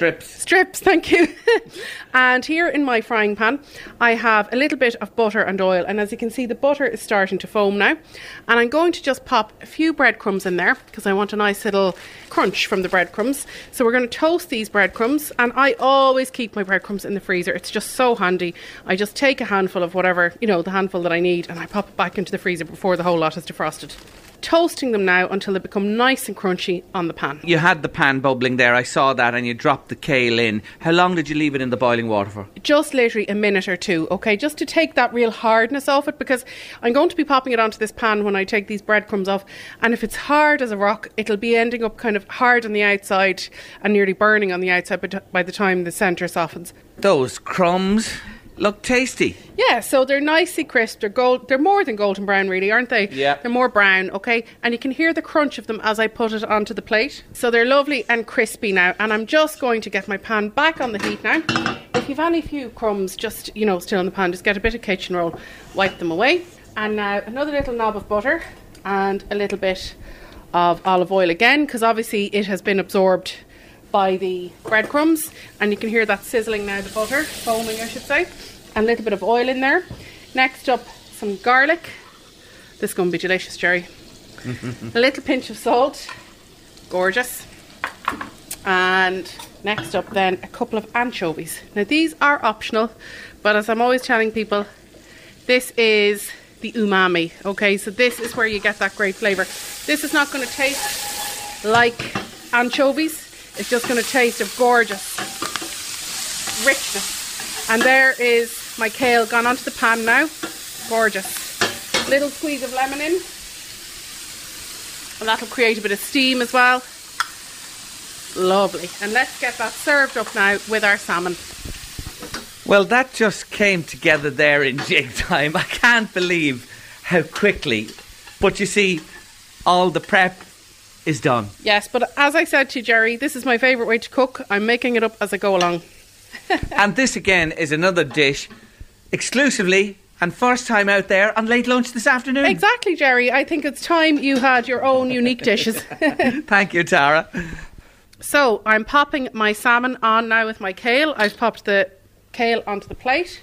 Strips. Strips, thank you. and here in my frying pan, I have a little bit of butter and oil. And as you can see, the butter is starting to foam now. And I'm going to just pop a few breadcrumbs in there because I want a nice little crunch from the breadcrumbs. So we're going to toast these breadcrumbs. And I always keep my breadcrumbs in the freezer. It's just so handy. I just take a handful of whatever, you know, the handful that I need, and I pop it back into the freezer before the whole lot is defrosted. Toasting them now until they become nice and crunchy on the pan. You had the pan bubbling there. I saw that, and you dropped the kale in. How long did you leave it in the boiling water for? just literally a minute or two, okay, just to take that real hardness off it because I'm going to be popping it onto this pan when I take these breadcrumbs off. And if it's hard as a rock, it'll be ending up kind of hard on the outside and nearly burning on the outside by by the time the centre softens. Those crumbs look tasty. Yeah, so they're nicely crisp. They're gold. They're more than golden brown, really, aren't they? Yeah. They're more brown, okay. And you can hear the crunch of them as I put it onto the plate. So they're lovely and crispy now. And I'm just going to get my pan back on the heat now. If you've any few crumbs, just you know, still in the pan, just get a bit of kitchen roll, wipe them away. And now another little knob of butter and a little bit of olive oil again, because obviously it has been absorbed by the breadcrumbs, and you can hear that sizzling now. The butter foaming, I should say a little bit of oil in there. Next up, some garlic. This is going to be delicious, Jerry. Mm-hmm. a little pinch of salt. Gorgeous. And next up, then, a couple of anchovies. Now, these are optional, but as I'm always telling people, this is the umami. Okay, so this is where you get that great flavour. This is not going to taste like anchovies, it's just going to taste of gorgeous richness. And there is my kale gone onto the pan now. Gorgeous. Little squeeze of lemon in. And that'll create a bit of steam as well. Lovely. And let's get that served up now with our salmon. Well, that just came together there in jig time. I can't believe how quickly. But you see, all the prep is done. Yes, but as I said to you, Jerry, this is my favourite way to cook. I'm making it up as I go along. and this again is another dish exclusively and first time out there on late lunch this afternoon. Exactly, Jerry. I think it's time you had your own unique dishes. Thank you, Tara. So I'm popping my salmon on now with my kale. I've popped the kale onto the plate.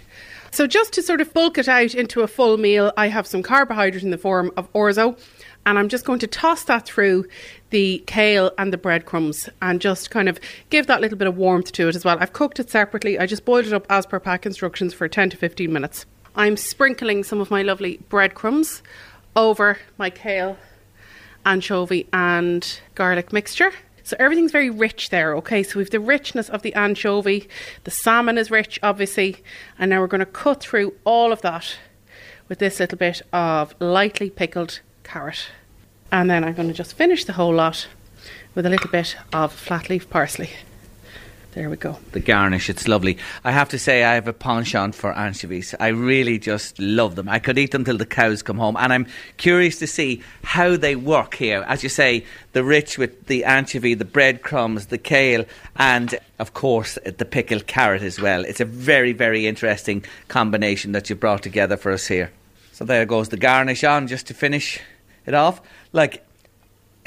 So just to sort of bulk it out into a full meal, I have some carbohydrate in the form of orzo, and I'm just going to toss that through the kale and the breadcrumbs and just kind of give that little bit of warmth to it as well. I've cooked it separately. I just boiled it up as per pack instructions for 10 to 15 minutes. I'm sprinkling some of my lovely breadcrumbs over my kale, anchovy, and garlic mixture. So everything's very rich there, okay? So we've the richness of the anchovy, the salmon is rich, obviously, and now we're going to cut through all of that with this little bit of lightly pickled carrot. And then I'm going to just finish the whole lot with a little bit of flat leaf parsley. There we go. The garnish, it's lovely. I have to say, I have a penchant for anchovies. I really just love them. I could eat them till the cows come home. And I'm curious to see how they work here. As you say, the rich with the anchovy, the breadcrumbs, the kale, and of course, the pickled carrot as well. It's a very, very interesting combination that you brought together for us here. So there goes the garnish on just to finish it off. Like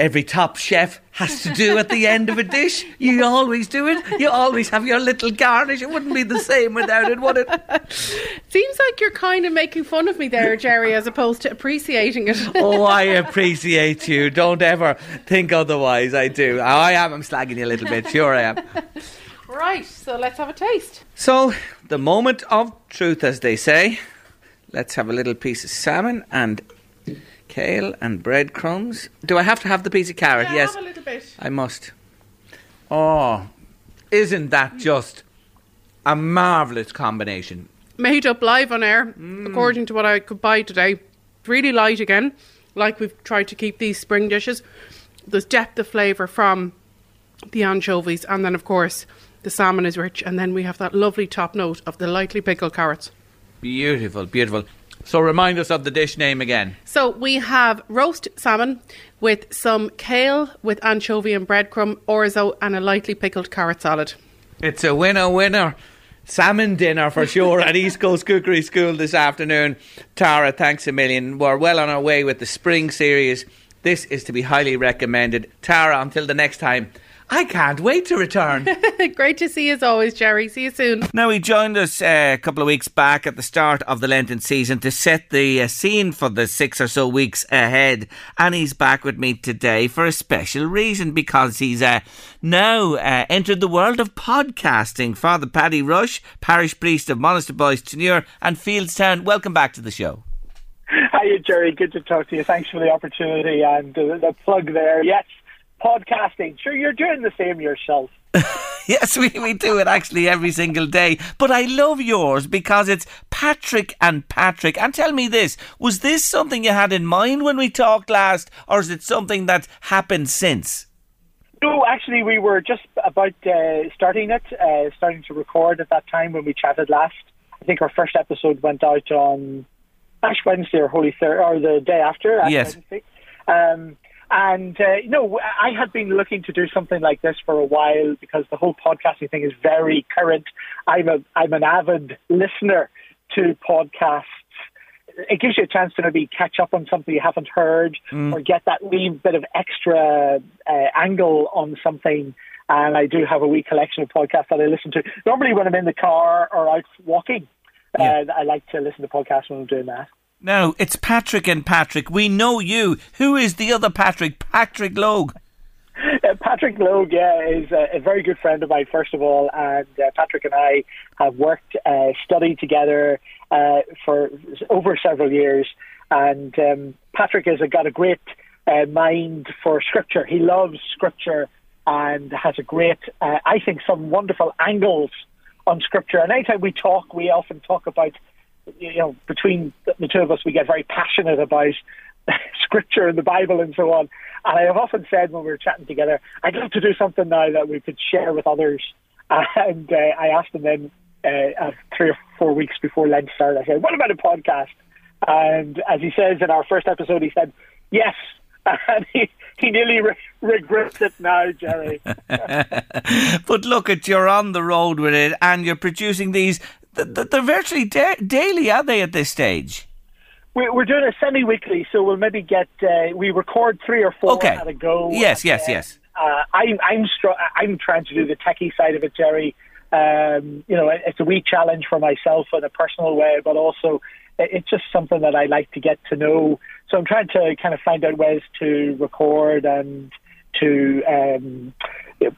every top chef has to do at the end of a dish. You always do it. You always have your little garnish. It wouldn't be the same without it, would it? Seems like you're kind of making fun of me there, Jerry, as opposed to appreciating it. oh, I appreciate you. Don't ever think otherwise. I do. I am. I'm slagging you a little bit. Sure, I am. Right, so let's have a taste. So, the moment of truth, as they say. Let's have a little piece of salmon and kale and breadcrumbs. Do I have to have the piece of carrot? Yeah, yes. have a little bit. I must. Oh, isn't that just a marvellous combination? Made up live on air, Mm. according to what I could buy today. Really light again, like we've tried to keep these spring dishes. There's depth of flavour from the anchovies, and then, of course, the salmon is rich, and then we have that lovely top note of the lightly pickled carrots. Beautiful, beautiful. So remind us of the dish name again. So we have roast salmon with some kale with anchovy and breadcrumb, orzo, and a lightly pickled carrot salad. It's a winner, winner. salmon dinner for sure at East Coast Cookery School this afternoon. Tara, thanks a million. We're well on our way with the spring series. This is to be highly recommended. Tara, until the next time. I can't wait to return. Great to see you as always, Jerry. See you soon. Now, he joined us uh, a couple of weeks back at the start of the Lenten season to set the uh, scene for the six or so weeks ahead. And he's back with me today for a special reason because he's uh, now uh, entered the world of podcasting. Father Paddy Rush, parish priest of Monasterboice Tenure and Fieldstown. Welcome back to the show. Hi, Jerry. Good to talk to you. Thanks for the opportunity and uh, the plug there. Yes, podcasting. Sure, you're doing the same yourself. yes, we, we do it actually every single day. But I love yours because it's Patrick and Patrick. And tell me this was this something you had in mind when we talked last, or is it something that happened since? No, actually, we were just about uh, starting it, uh, starting to record at that time when we chatted last. I think our first episode went out on Ash Wednesday or Holy Thursday, or the day after. Ash Yes. Wednesday. Um, and uh, you know, I had been looking to do something like this for a while because the whole podcasting thing is very current. I'm a I'm an avid listener to podcasts. It gives you a chance to maybe catch up on something you haven't heard Mm. or get that wee bit of extra uh, angle on something. And I do have a wee collection of podcasts that I listen to. Normally, when I'm in the car or out walking, uh, I like to listen to podcasts when I'm doing that. No, it's Patrick and Patrick. We know you. Who is the other Patrick? Patrick Logue. Uh, Patrick Logue, yeah, is a, a very good friend of mine, first of all, and uh, Patrick and I have worked, uh, studied together uh, for over several years. And um, Patrick has got a great uh, mind for scripture. He loves scripture and has a great, I think, some wonderful angles on scripture. And anytime we talk, we often talk about, you know, between the two of us, we get very passionate about scripture and the Bible and so on. And I have often said when we were chatting together, I'd love to do something now that we could share with others. And uh, I asked him then uh, uh, three or four weeks before Lent started, I said, what about a podcast? And as he says in our first episode, he said, yes. And he, he nearly re- regrets it now, Jerry. but look at you're on the road with it and you're producing these. Th- th- They're virtually da- daily, are they, at this stage? We- We're doing a semi-weekly, so we'll maybe get uh, we record three or four Okay. at a go. Yes, yes, uh, yes. Uh, I'm I'm str- I'm trying to do the techie side of it, Jerry. Um, you know, it's a wee challenge for myself in a personal way, but also it's just something that I like to get to know. So I'm trying to kind of find out ways to record and to um,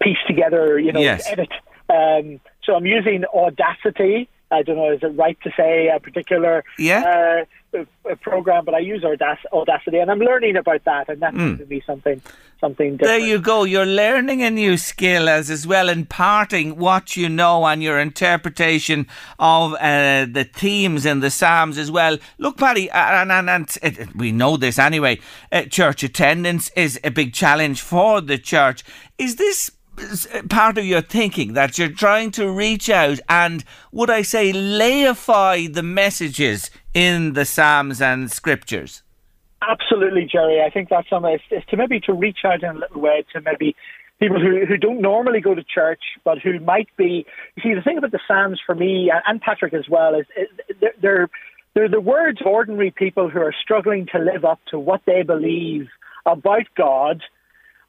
piece together, you know, Yes. edit. Um, so I'm using Audacity. I don't know, is it right to say a particular Yeah. uh, program, but I use Audacity, and I'm learning about that, and that's Mm. going to be something something There you go. You're learning a new skill as as well, imparting what you know and your interpretation of uh, the themes in the Psalms as well. Look, Paddy, and, and, and it, we know this anyway. Uh, church attendance is a big challenge for the church. Is this Uh, part of your thinking that you're trying to reach out and, would I say, laify the messages in the Psalms and Scriptures? Absolutely, Jerry. I think that's something. To maybe to reach out in a little way to maybe people who, who don't normally go to church, but who might be. You see, the thing about the Psalms for me and, and Patrick as well is, is they're, they're they're the words of ordinary people who are struggling to live up to what they believe about God,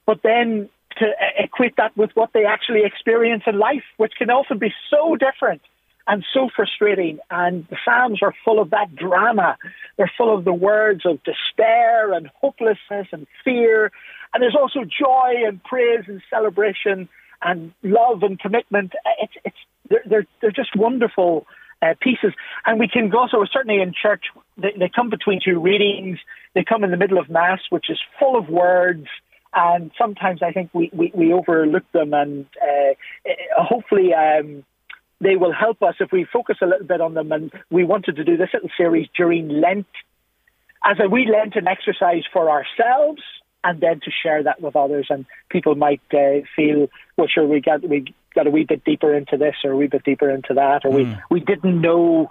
but then to equate that with what they actually experience in life, which can often be so different and so frustrating. And the Psalms are full of that drama. They're full of the words of despair and hopelessness and fear. And there's also joy and praise and celebration and love and commitment. It's, it's, they're, they're, they're just wonderful uh, pieces. And we can go, so certainly in church, they, they come between two readings. They come in the middle of Mass, which is full of words. And sometimes I think we, we, we overlook them. And uh, uh, hopefully, um, they will help us if we focus a little bit on them. And we wanted to do this little series during Lent as a wee Lenten exercise for ourselves, and then to share that with others. And people might uh, feel, well, sure, we got we got a wee bit deeper into this, or a wee bit deeper into that, or we we didn't know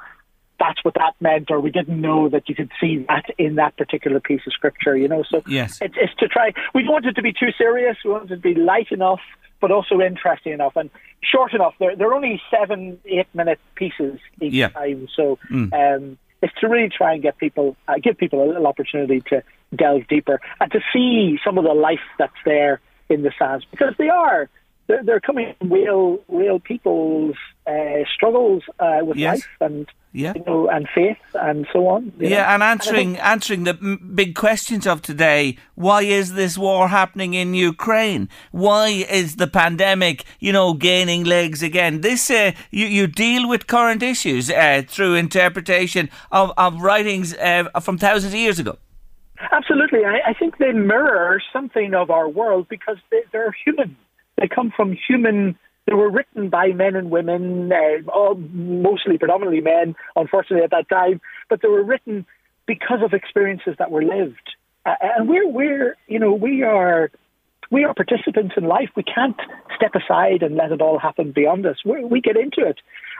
that's what that meant, or we didn't know that you could see that in that particular piece of scripture. You know, so Yes. it's, it's to try. We don't want it to be too serious. We want it to be light enough but also interesting enough and short enough. They're they're only seven eight minute pieces each Yeah. time, so Mm. um, it's to really try and get people uh, give people a little opportunity to delve deeper and to see some of the life that's there in the Psalms because they are. They're, they're coming from real, real people's uh, struggles uh, with Yes. life and Yeah. you know, and faith and so on. you know. Yeah, and answering think- answering the m- big questions of today. Why is this war happening in Ukraine? Why is the pandemic, you know, gaining legs again? This uh, you you deal with current issues uh, through interpretation of of writings uh, from thousands of years ago. Absolutely. I, I think they mirror something of our world because they, they're human. They come from human. They were written by men and women, uh, all, mostly predominantly men, unfortunately, at that time, but they were written because of experiences that were lived. Uh, and we're, we're, you know, we are. We are participants in life. We can't step aside and let it all happen beyond us. We, we get into it,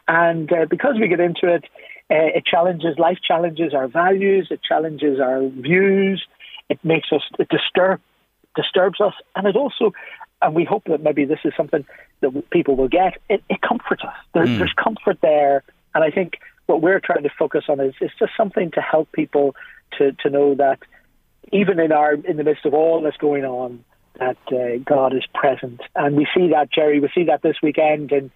and uh, because we get into it, uh, it challenges life, challenges our values, it challenges our views, it makes us, it disturb, disturbs us, and it also, and we hope that maybe this is something that people will get. It, it comforts us. There, Mm. There's comfort there, and I think what we're trying to focus on is, is just something to help people to to know that even in our in the midst of all that's going on, that uh, God is present, and we see that Jerry. We see that this weekend in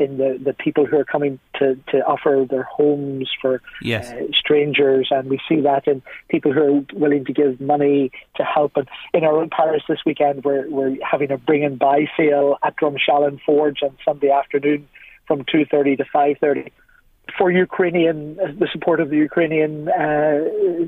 in the, the people who are coming to, to offer their homes for Yes. uh, strangers, and we see that in people who are willing to give money to help. And in our own parish this weekend, we're we're having a bring and buy sale at Drumshallen Forge on Sunday afternoon from two thirty to five thirty for Ukrainian the support of the Ukrainian uh,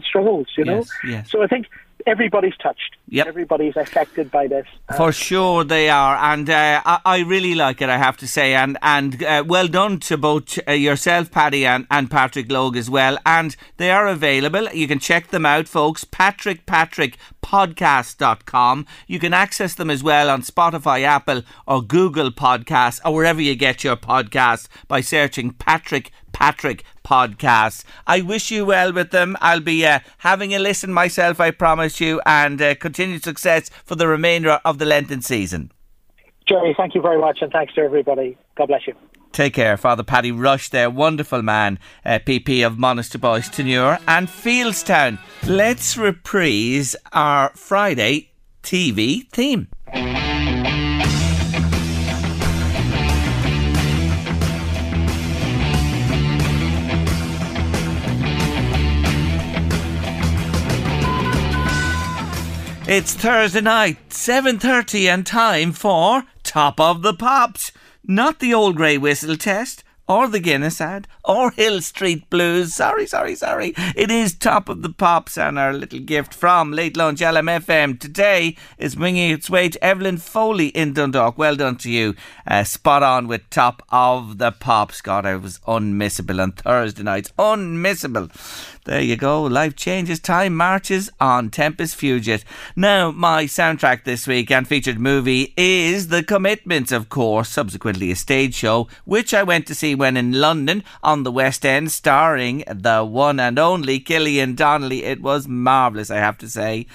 struggles. You know, Yes, yes. so I think everybody's touched. Yep. Everybody's affected by this. For sure they are, and uh, I, I really like it. I have to say, and and uh, well done to both uh, yourself, Paddy, and, and Patrick Logue as well. And they are available. You can check them out, folks. Patrick Patrick podcast.com. You can access them as well on Spotify, Apple, or Google Podcasts, or wherever you get your podcasts by searching Patrick Patrick Podcasts. I wish you well with them. I'll be uh, having a listen myself, I promise you, and uh, continued success for the remainder of the Lenten season. Jerry, thank you very much, and thanks to everybody. God bless you. Take care, Father Paddy Rush there, wonderful man, uh, PP of Monasterboice Tenure and Fieldstown. Let's reprise our Friday TV theme. It's Thursday night, 7.30 and time for Top of the Pops. Not the old grey whistle test, or the Guinness ad, or Hill Street Blues. Sorry, sorry, sorry. It is Top of the Pops and our little gift from Late Lunch LMFM today is winging its way to Evelyn Foley in Dundalk. Well done to you. Uh, spot on with Top of the Pops. God, I was unmissable on Thursday nights. Unmissable. There you go. Life changes, time marches on Tempus Fugit. Now, my soundtrack this week and featured movie is The Commitments, of course, subsequently a stage show, which I went to see when in London on the West End, starring the one and only Killian Donnelly. It was marvellous, I have to say.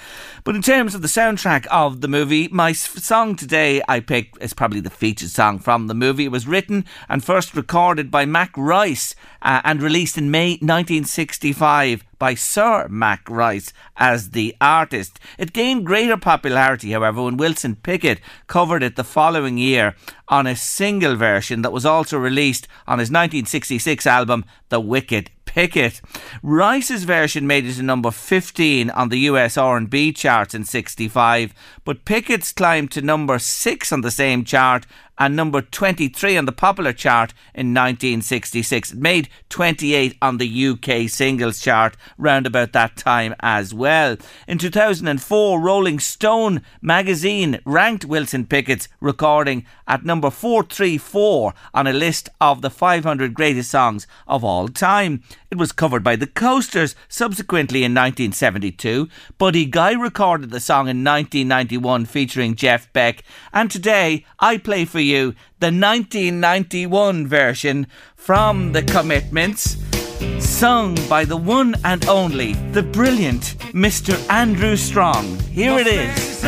But in terms of the soundtrack of the movie, my song today I picked is probably the featured song from the movie. It was written and first recorded by Mac Rice uh, and released in May 1965 by Sir Mac Rice as the artist. It gained greater popularity, however, when Wilson Pickett covered it the following year on a single version that was also released on his 1966 album, The Wicked Pickett. Rice's version made it to number 15 on the US R&B charts in 65, but Pickett's climbed to number 6 on the same chart and number 23 on the popular chart in 1966. It made 28 on the UK singles chart round about that time as well. In 2004, Rolling Stone magazine ranked Wilson Pickett's recording at number 434 on a list of the 500 greatest songs of all time. It was covered by the Coasters subsequently in 1972. Buddy Guy recorded the song in 1991 featuring Jeff Beck. And today I play for you you the 1991 version from The Commitments, sung by the one and only, the brilliant Mr. Andrew Strong. Here it is.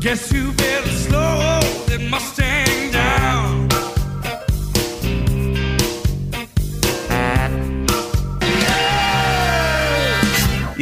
Guess you better slow than Mustang.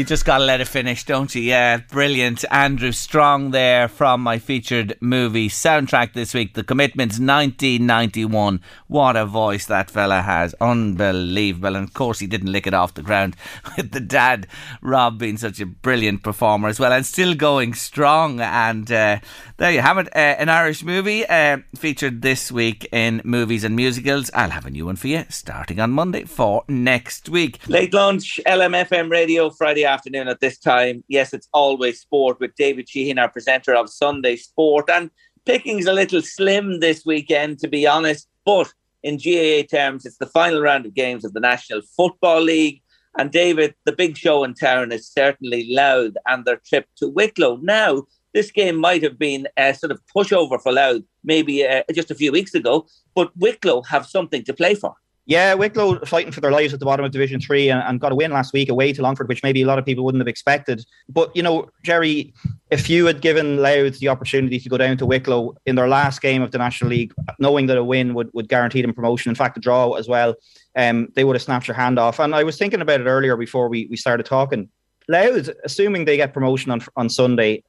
You just got to let it finish, don't you? Yeah, brilliant. Andrew Strong there from my featured movie soundtrack this week, The Commitments 1991. What a voice that fella has. Unbelievable. And of course, he didn't lick it off the ground with the dad, Rob, being such a brilliant performer as well and still going strong. And uh, there you have it. Uh, an Irish movie uh, featured this week in movies and musicals. I'll have a new one for you starting on Monday for next week. Late lunch, LMFM radio, Friday afternoon at this time. Yes, it's always sport with David Sheehan, our presenter of Sunday Sport. And picking's a little slim this weekend, to be honest. But in GAA terms, it's the final round of games of the National Football League. And David, the big show in town is certainly Louth and their trip to Wicklow. Now, this game might have been a sort of pushover for Louth maybe uh, just a few weeks ago, but Wicklow have something to play for. Yeah, Wicklow fighting for their lives at the bottom of Division Three and, and, got a win last week away to Longford, which maybe a lot of people wouldn't have expected. But you know, Jerry, if you had given Louth the opportunity to go down to Wicklow in their last game of the National League, knowing that a win would, would guarantee them promotion, in fact, a draw as well, um, they would have snapped your hand off. And I was thinking about it earlier before we, we started talking. Louth, assuming they get promotion on on Sunday,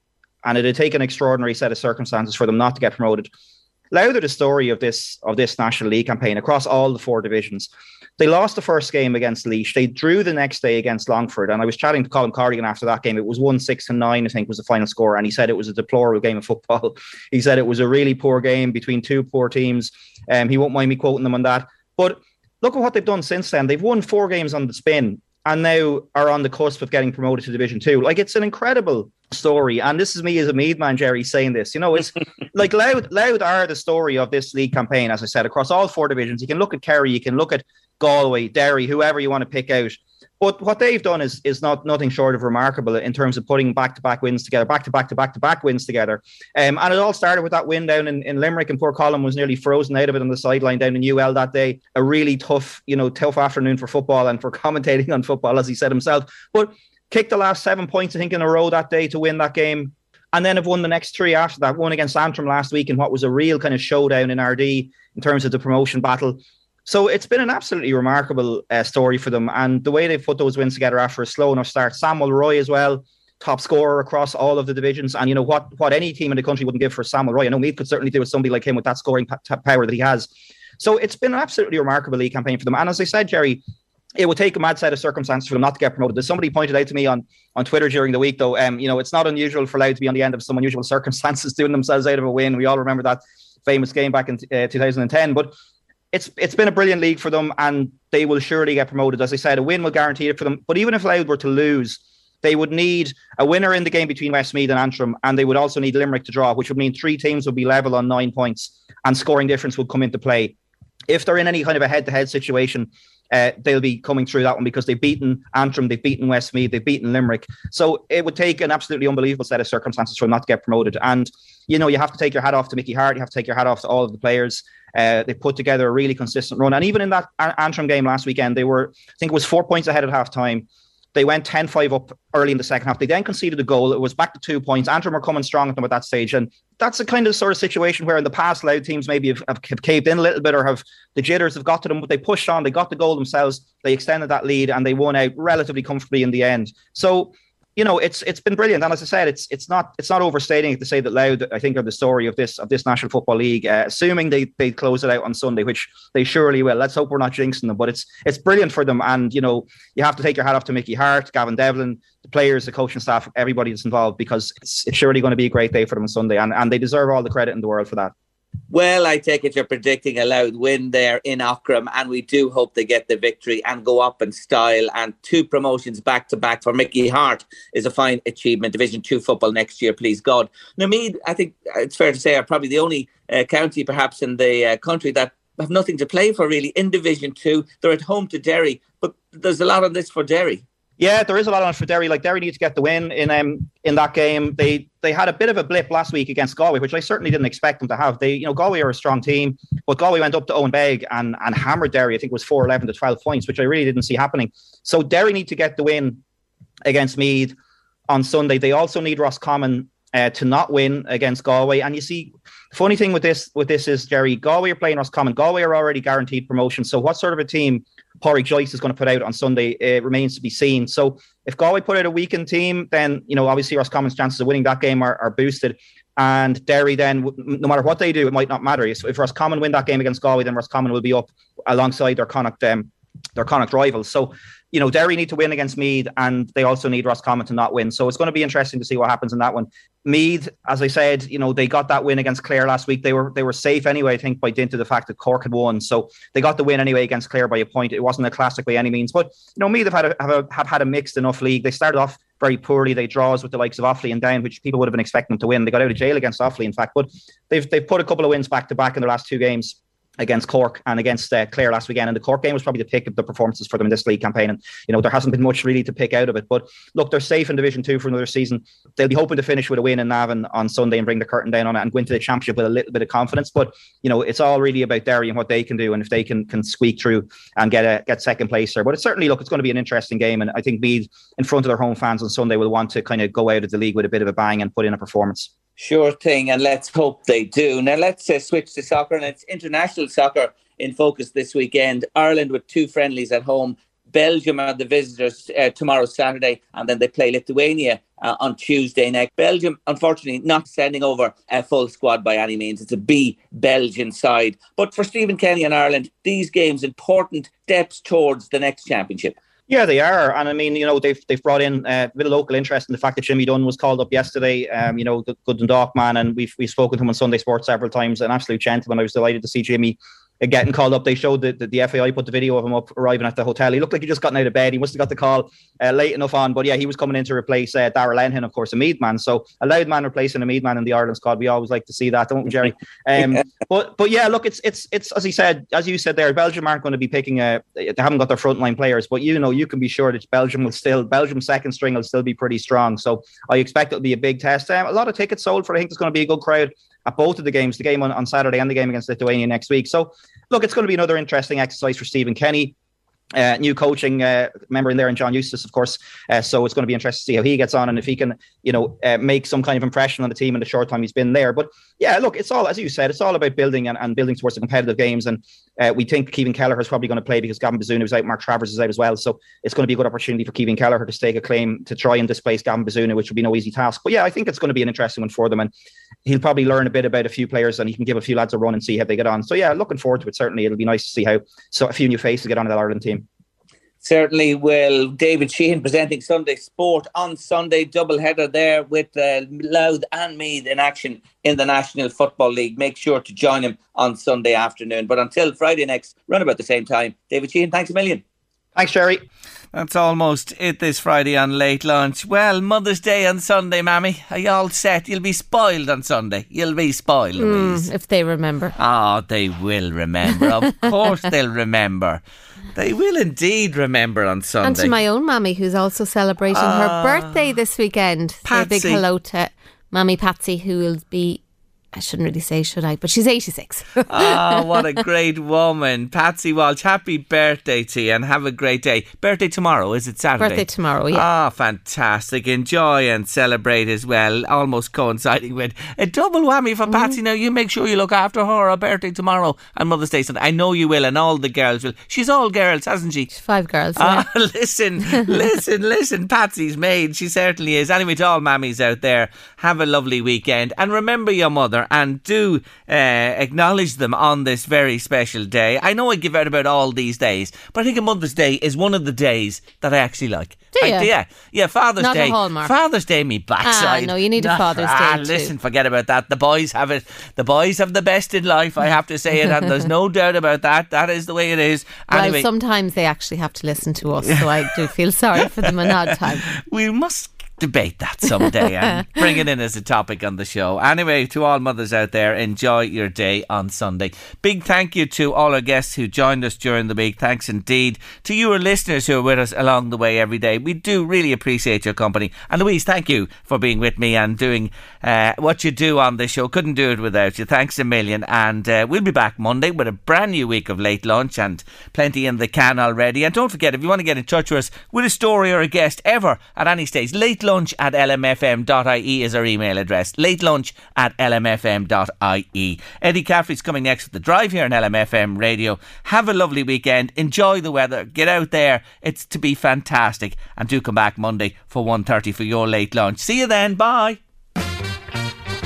and it would take an extraordinary set of circumstances for them not to get promoted louder the story of this of this National League campaign across all the four divisions. They lost the first game against Laois. They drew the next day against Longford. And I was chatting to Colin Cardigan after that game. It was 1 6 and 9, I think, was the final score. And he said it was a deplorable game of football. He said it was a really poor game between two poor teams. Um, he won't mind me quoting them on that. But look at what they've done since then. They've won four games on the spin and now are on the cusp of getting promoted to Division Two. Like it's an incredible story. And this is me as a Meath man, Jerry, saying this. You know, it's like Louth, Louth are the story of this league campaign, as I said, across all four divisions. You can look at Kerry, you can look at Galway, Derry, whoever you want to pick out. But what they've done is is not nothing short of remarkable in terms of putting back to back wins together, back to back to back to back wins together. Um, and it all started with that win down in, in Limerick, and poor Colin was nearly frozen out of it on the sideline down in UL that day. A really tough, you know, tough afternoon for football and for commentating on football, as he said himself. But kicked the last seven points, I think, in a row that day to win that game. And then have won the next three after that. One against Antrim last week in what was a real kind of showdown in Ardee in terms of the promotion battle. So it's been an absolutely remarkable uh, story for them. And the way they've put those wins together after a slow enough start. Sam Mulroy as well, top scorer across all of the divisions. And you know what what any team in the country wouldn't give for Sam Mulroy. I know Meath could certainly do with somebody like him with that scoring power that he has. So it's been an absolutely remarkable league campaign for them. And as I said, Jerry, it would take a mad set of circumstances for them not to get promoted. As somebody pointed out to me on, on Twitter during the week, though, um, you know, it's not unusual for Louth to be on the end of some unusual circumstances, doing themselves out of a win. We all remember that famous game back in uh, 2010. But it's it's been a brilliant league for them, and they will surely get promoted. As I said, a win will guarantee it for them. But even if Louth were to lose, they would need a winner in the game between Westmeath and Antrim, and they would also need Limerick to draw, which would mean three teams would be level on nine points, and scoring difference would come into play. If they're in any kind of a head-to-head situation, uh, they'll be coming through that one because they've beaten Antrim, they've beaten Westmeath, they've beaten Limerick. So it would take an absolutely unbelievable set of circumstances for them not to get promoted. And, you know, you have to take your hat off to Mickey Harte. you have to take your hat off to all of the players. Uh, they put together a really consistent run. And even in that Antrim game last weekend, they were, I think it was four points ahead at halftime. They went 10 5 up early in the second half. They then conceded a goal. It was back to two points. Antrim were coming strong at them at that stage. And that's a kind of sort of situation where in the past, Louth teams maybe have, have, have caved in a little bit or have the jitters have got to them, but they pushed on. They got the goal themselves. They extended that lead and they won out relatively comfortably in the end. So you know, it's it's been brilliant, and as I said, it's it's not it's not overstating it to say that Louth, I think, are the story of this of this National Football League. Uh, assuming they they close it out on Sunday, which they surely will. Let's hope we're not jinxing them, but it's it's brilliant for them, and you know, you have to take your hat off to Mickey Harte, Gavin Devlin, the players, the coaching staff, everybody that's involved, because it's, it's surely going to be a great day for them on Sunday, and and they deserve all the credit in the world for that. Well, I take it you're predicting a Louth win there in Aughrim, and we do hope they get the victory and go up in style. And two promotions back to back for Mickey Harte is a fine achievement. Division Two football next year, please God. Now, Meath, I think it's fair to say, are probably the only uh, county, perhaps in the uh, country, that have nothing to play for really in Division Two. They're at home to Derry, but there's a lot on this for Derry. Yeah, there is a lot on for Derry. Like Derry needs to get the win in um in that game. They they had a bit of a blip last week against Galway, which I certainly didn't expect them to have. They you know Galway are a strong team, but Galway went up to Owenbeg and and hammered Derry. I think it was four eleven to twelve points, which I really didn't see happening. So Derry need to get the win against Meath on Sunday. They also need Roscommon uh, to not win against Galway. And you see, the funny thing with this with this is Jerry Galway are playing Roscommon. Galway are already guaranteed promotion. So what sort of a team Pádraig Joyce is going to put out on Sunday it remains to be seen. So if Galway put out a weakened team, then you know obviously Roscommon's chances of winning that game are, are boosted. And Derry then, no matter what they do, it might not matter. So if Roscommon win that game against Galway, then Roscommon will be up alongside their Connacht um, their Connacht rivals. So you know, Derry need to win against Meath, and they also need Roscommon to not win. So it's going to be interesting to see what happens in that one. Meath, as I said, you know, they got that win against Clare last week. They were they were safe anyway, I think, by dint of the fact that Cork had won. So they got the win anyway against Clare by a point. It wasn't a classic by any means, but you know, Meath have had a, have, a, have had a mixed enough league. They started off very poorly. They draws with the likes of Offaly and Down, which people would have been expecting them to win. They got out of jail against Offaly, in fact, but they've they've put a couple of wins back to back in the last two games against Cork and against uh, Clare last weekend. And the Cork game was probably the pick of the performances for them in this league campaign. And, you know, there hasn't been much really to pick out of it. But look, they're safe in Division 2 for another season. They'll be hoping to finish with a win in Navan on Sunday and bring the curtain down on it and go into the championship with a little bit of confidence. But, you know, it's all really about Derry and what they can do and if they can can squeak through and get a get second place there. But it's certainly, look, it's going to be an interesting game. And I think Meath, in front of their home fans on Sunday, will want to kind of go out of the league with a bit of a bang and put in a performance. Sure thing, and let's hope they do. Now let's uh, switch to soccer, and it's international soccer in focus this weekend. Ireland with two friendlies at home. Belgium are the visitors uh, tomorrow, Saturday, and then they play Lithuania uh, on Tuesday next. Belgium, unfortunately, not sending over a full squad by any means. It's a B Belgian side. But for Stephen Kenny and Ireland, these games important steps towards the next championship. Yeah, they are, and I mean, you know, they've they've brought in uh, a bit of local interest in the fact that Jimmy Dunne was called up yesterday. Um, you know, the good and dark man, and we've we've spoken to him on Sunday Sports several times. An absolute gentleman. I was delighted to see Jimmy getting called up. They showed that the, the FAI put the video of him up arriving at the hotel. He looked like he just gotten out of bed. He must have got the call uh, late enough on. But yeah, he was coming in to replace uh, Lenihan, of course, a Meath man. So a Louth man replacing a Meath man in the Ireland squad. We always like to see that, don't we, Jerry? Um, but but yeah, look, it's it's it's as he said, as you said there, Belgium aren't going to be picking a. They haven't got their frontline players, but you know you can be sure that Belgium will still Belgium's second string will still be pretty strong. So I expect it'll be a big test. Um, a lot of tickets sold for. I think there's going to be a good crowd at both of the games, the game on, on Saturday and the game against Lithuania next week. So, look, it's going to be another interesting exercise for Stephen Kenny. Uh, new coaching uh, member in there, and John Eustace, of course. Uh, so it's going to be interesting to see how he gets on and if he can, you know, uh, make some kind of impression on the team in the short time he's been there. But yeah, look, it's all as you said, it's all about building and, and building towards the competitive games. And uh, we think Kevin Kelleher is probably going to play because Gavin Bazunu is out, Mark Travers is out as well. So it's going to be a good opportunity for Kevin Kelleher to stake a claim to try and displace Gavin Bazunu, which would be no easy task. But yeah, I think it's going to be an interesting one for them, and he'll probably learn a bit about a few players and he can give a few lads a run and see how they get on. So yeah, looking forward to it. Certainly, it'll be nice to see how so a few new faces get on that Ireland team. Certainly will. David Sheehan presenting Sunday Sport on Sunday, double header there with uh, Louth and Meath in action in the National Football League. Make sure to join him on Sunday afternoon. But until Friday next, run about the same time. David Sheehan, thanks a million. Thanks, Jerry. That's almost it this Friday on Late Lunch. Well, Mother's Day on Sunday, Mammy. Are you all set? You'll be spoiled on Sunday. You'll be spoiled, Louise. Mm, if they remember. Oh, they will remember. Of course they'll remember. They will indeed remember on Sunday. And to my own mammy, who's also celebrating her Ah. birthday this weekend. Say a big hello to Mammy Patsy, who will be, I shouldn't really say, should I? But she's 86. oh, what a great woman. Patsy Walsh, happy birthday to you and have a great day. Birthday tomorrow, is it Saturday? Birthday tomorrow, yeah. Ah, fantastic. Enjoy and celebrate as well, almost coinciding with a double whammy for Patsy. Now, you make sure you look after her, her birthday tomorrow and Mother's Day Sunday. I know you will, and all the girls will. She's all girls, hasn't she? Five girls. Ah, listen, listen, listen. Patsy's maid. She certainly is. Anyway, to all mammies out there, have a lovely weekend and remember your mother and do uh, acknowledge them on this very special day. I know I give out about all these days, but I think a Mother's Day is one of the days that I actually like. Do I- you? yeah, yeah. Father's Not Day. Father's Day, me backside. Ah, no, you need a Father's ah, Day too. Listen, forget about that. The boys have it. The boys have the best in life. I have to say it, and there's no doubt about that. That is the way it is. Well, Anyway, sometimes they actually have to listen to us, so I do feel sorry for them an odd time. we must debate that someday and bring it in as a topic on the show. Anyway, to all mothers out there, enjoy your day on Sunday. Big thank you to all our guests who joined us during the week. Thanks indeed to you, our listeners who are with us along the way every day. We do really appreciate your company. And Louise, thank you for being with me and doing uh, what you do on this show. Couldn't do it without you. Thanks a million. And uh, we'll be back Monday with a brand new week of late lunch and plenty in the can already. And don't forget, if you want to get in touch with us with a story or a guest ever at any stage, late lunch lunch at lmfm.ie is our email address. Late lunch at lmfm.ie. Eddie Caffrey's coming next with the drive here on LMFM radio. Have a lovely weekend. Enjoy the weather. Get out there. It's to be fantastic. And do come back Monday for 1.30 for your late lunch. See you then. Bye.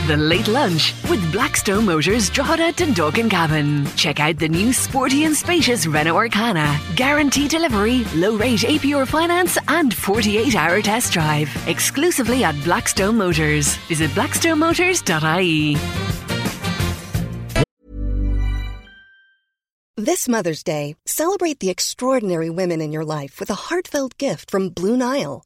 The Late Lunch with Blackstone Motors Drogheda Dundalk Cavan. Check out the new sporty and spacious Renault Arkana. Guaranteed delivery, low rate APR finance, and 48 hour test drive. Exclusively at Blackstone Motors. Visit blackstonemotors.ie. This Mother's Day, celebrate the extraordinary women in your life with a heartfelt gift from Blue Nile.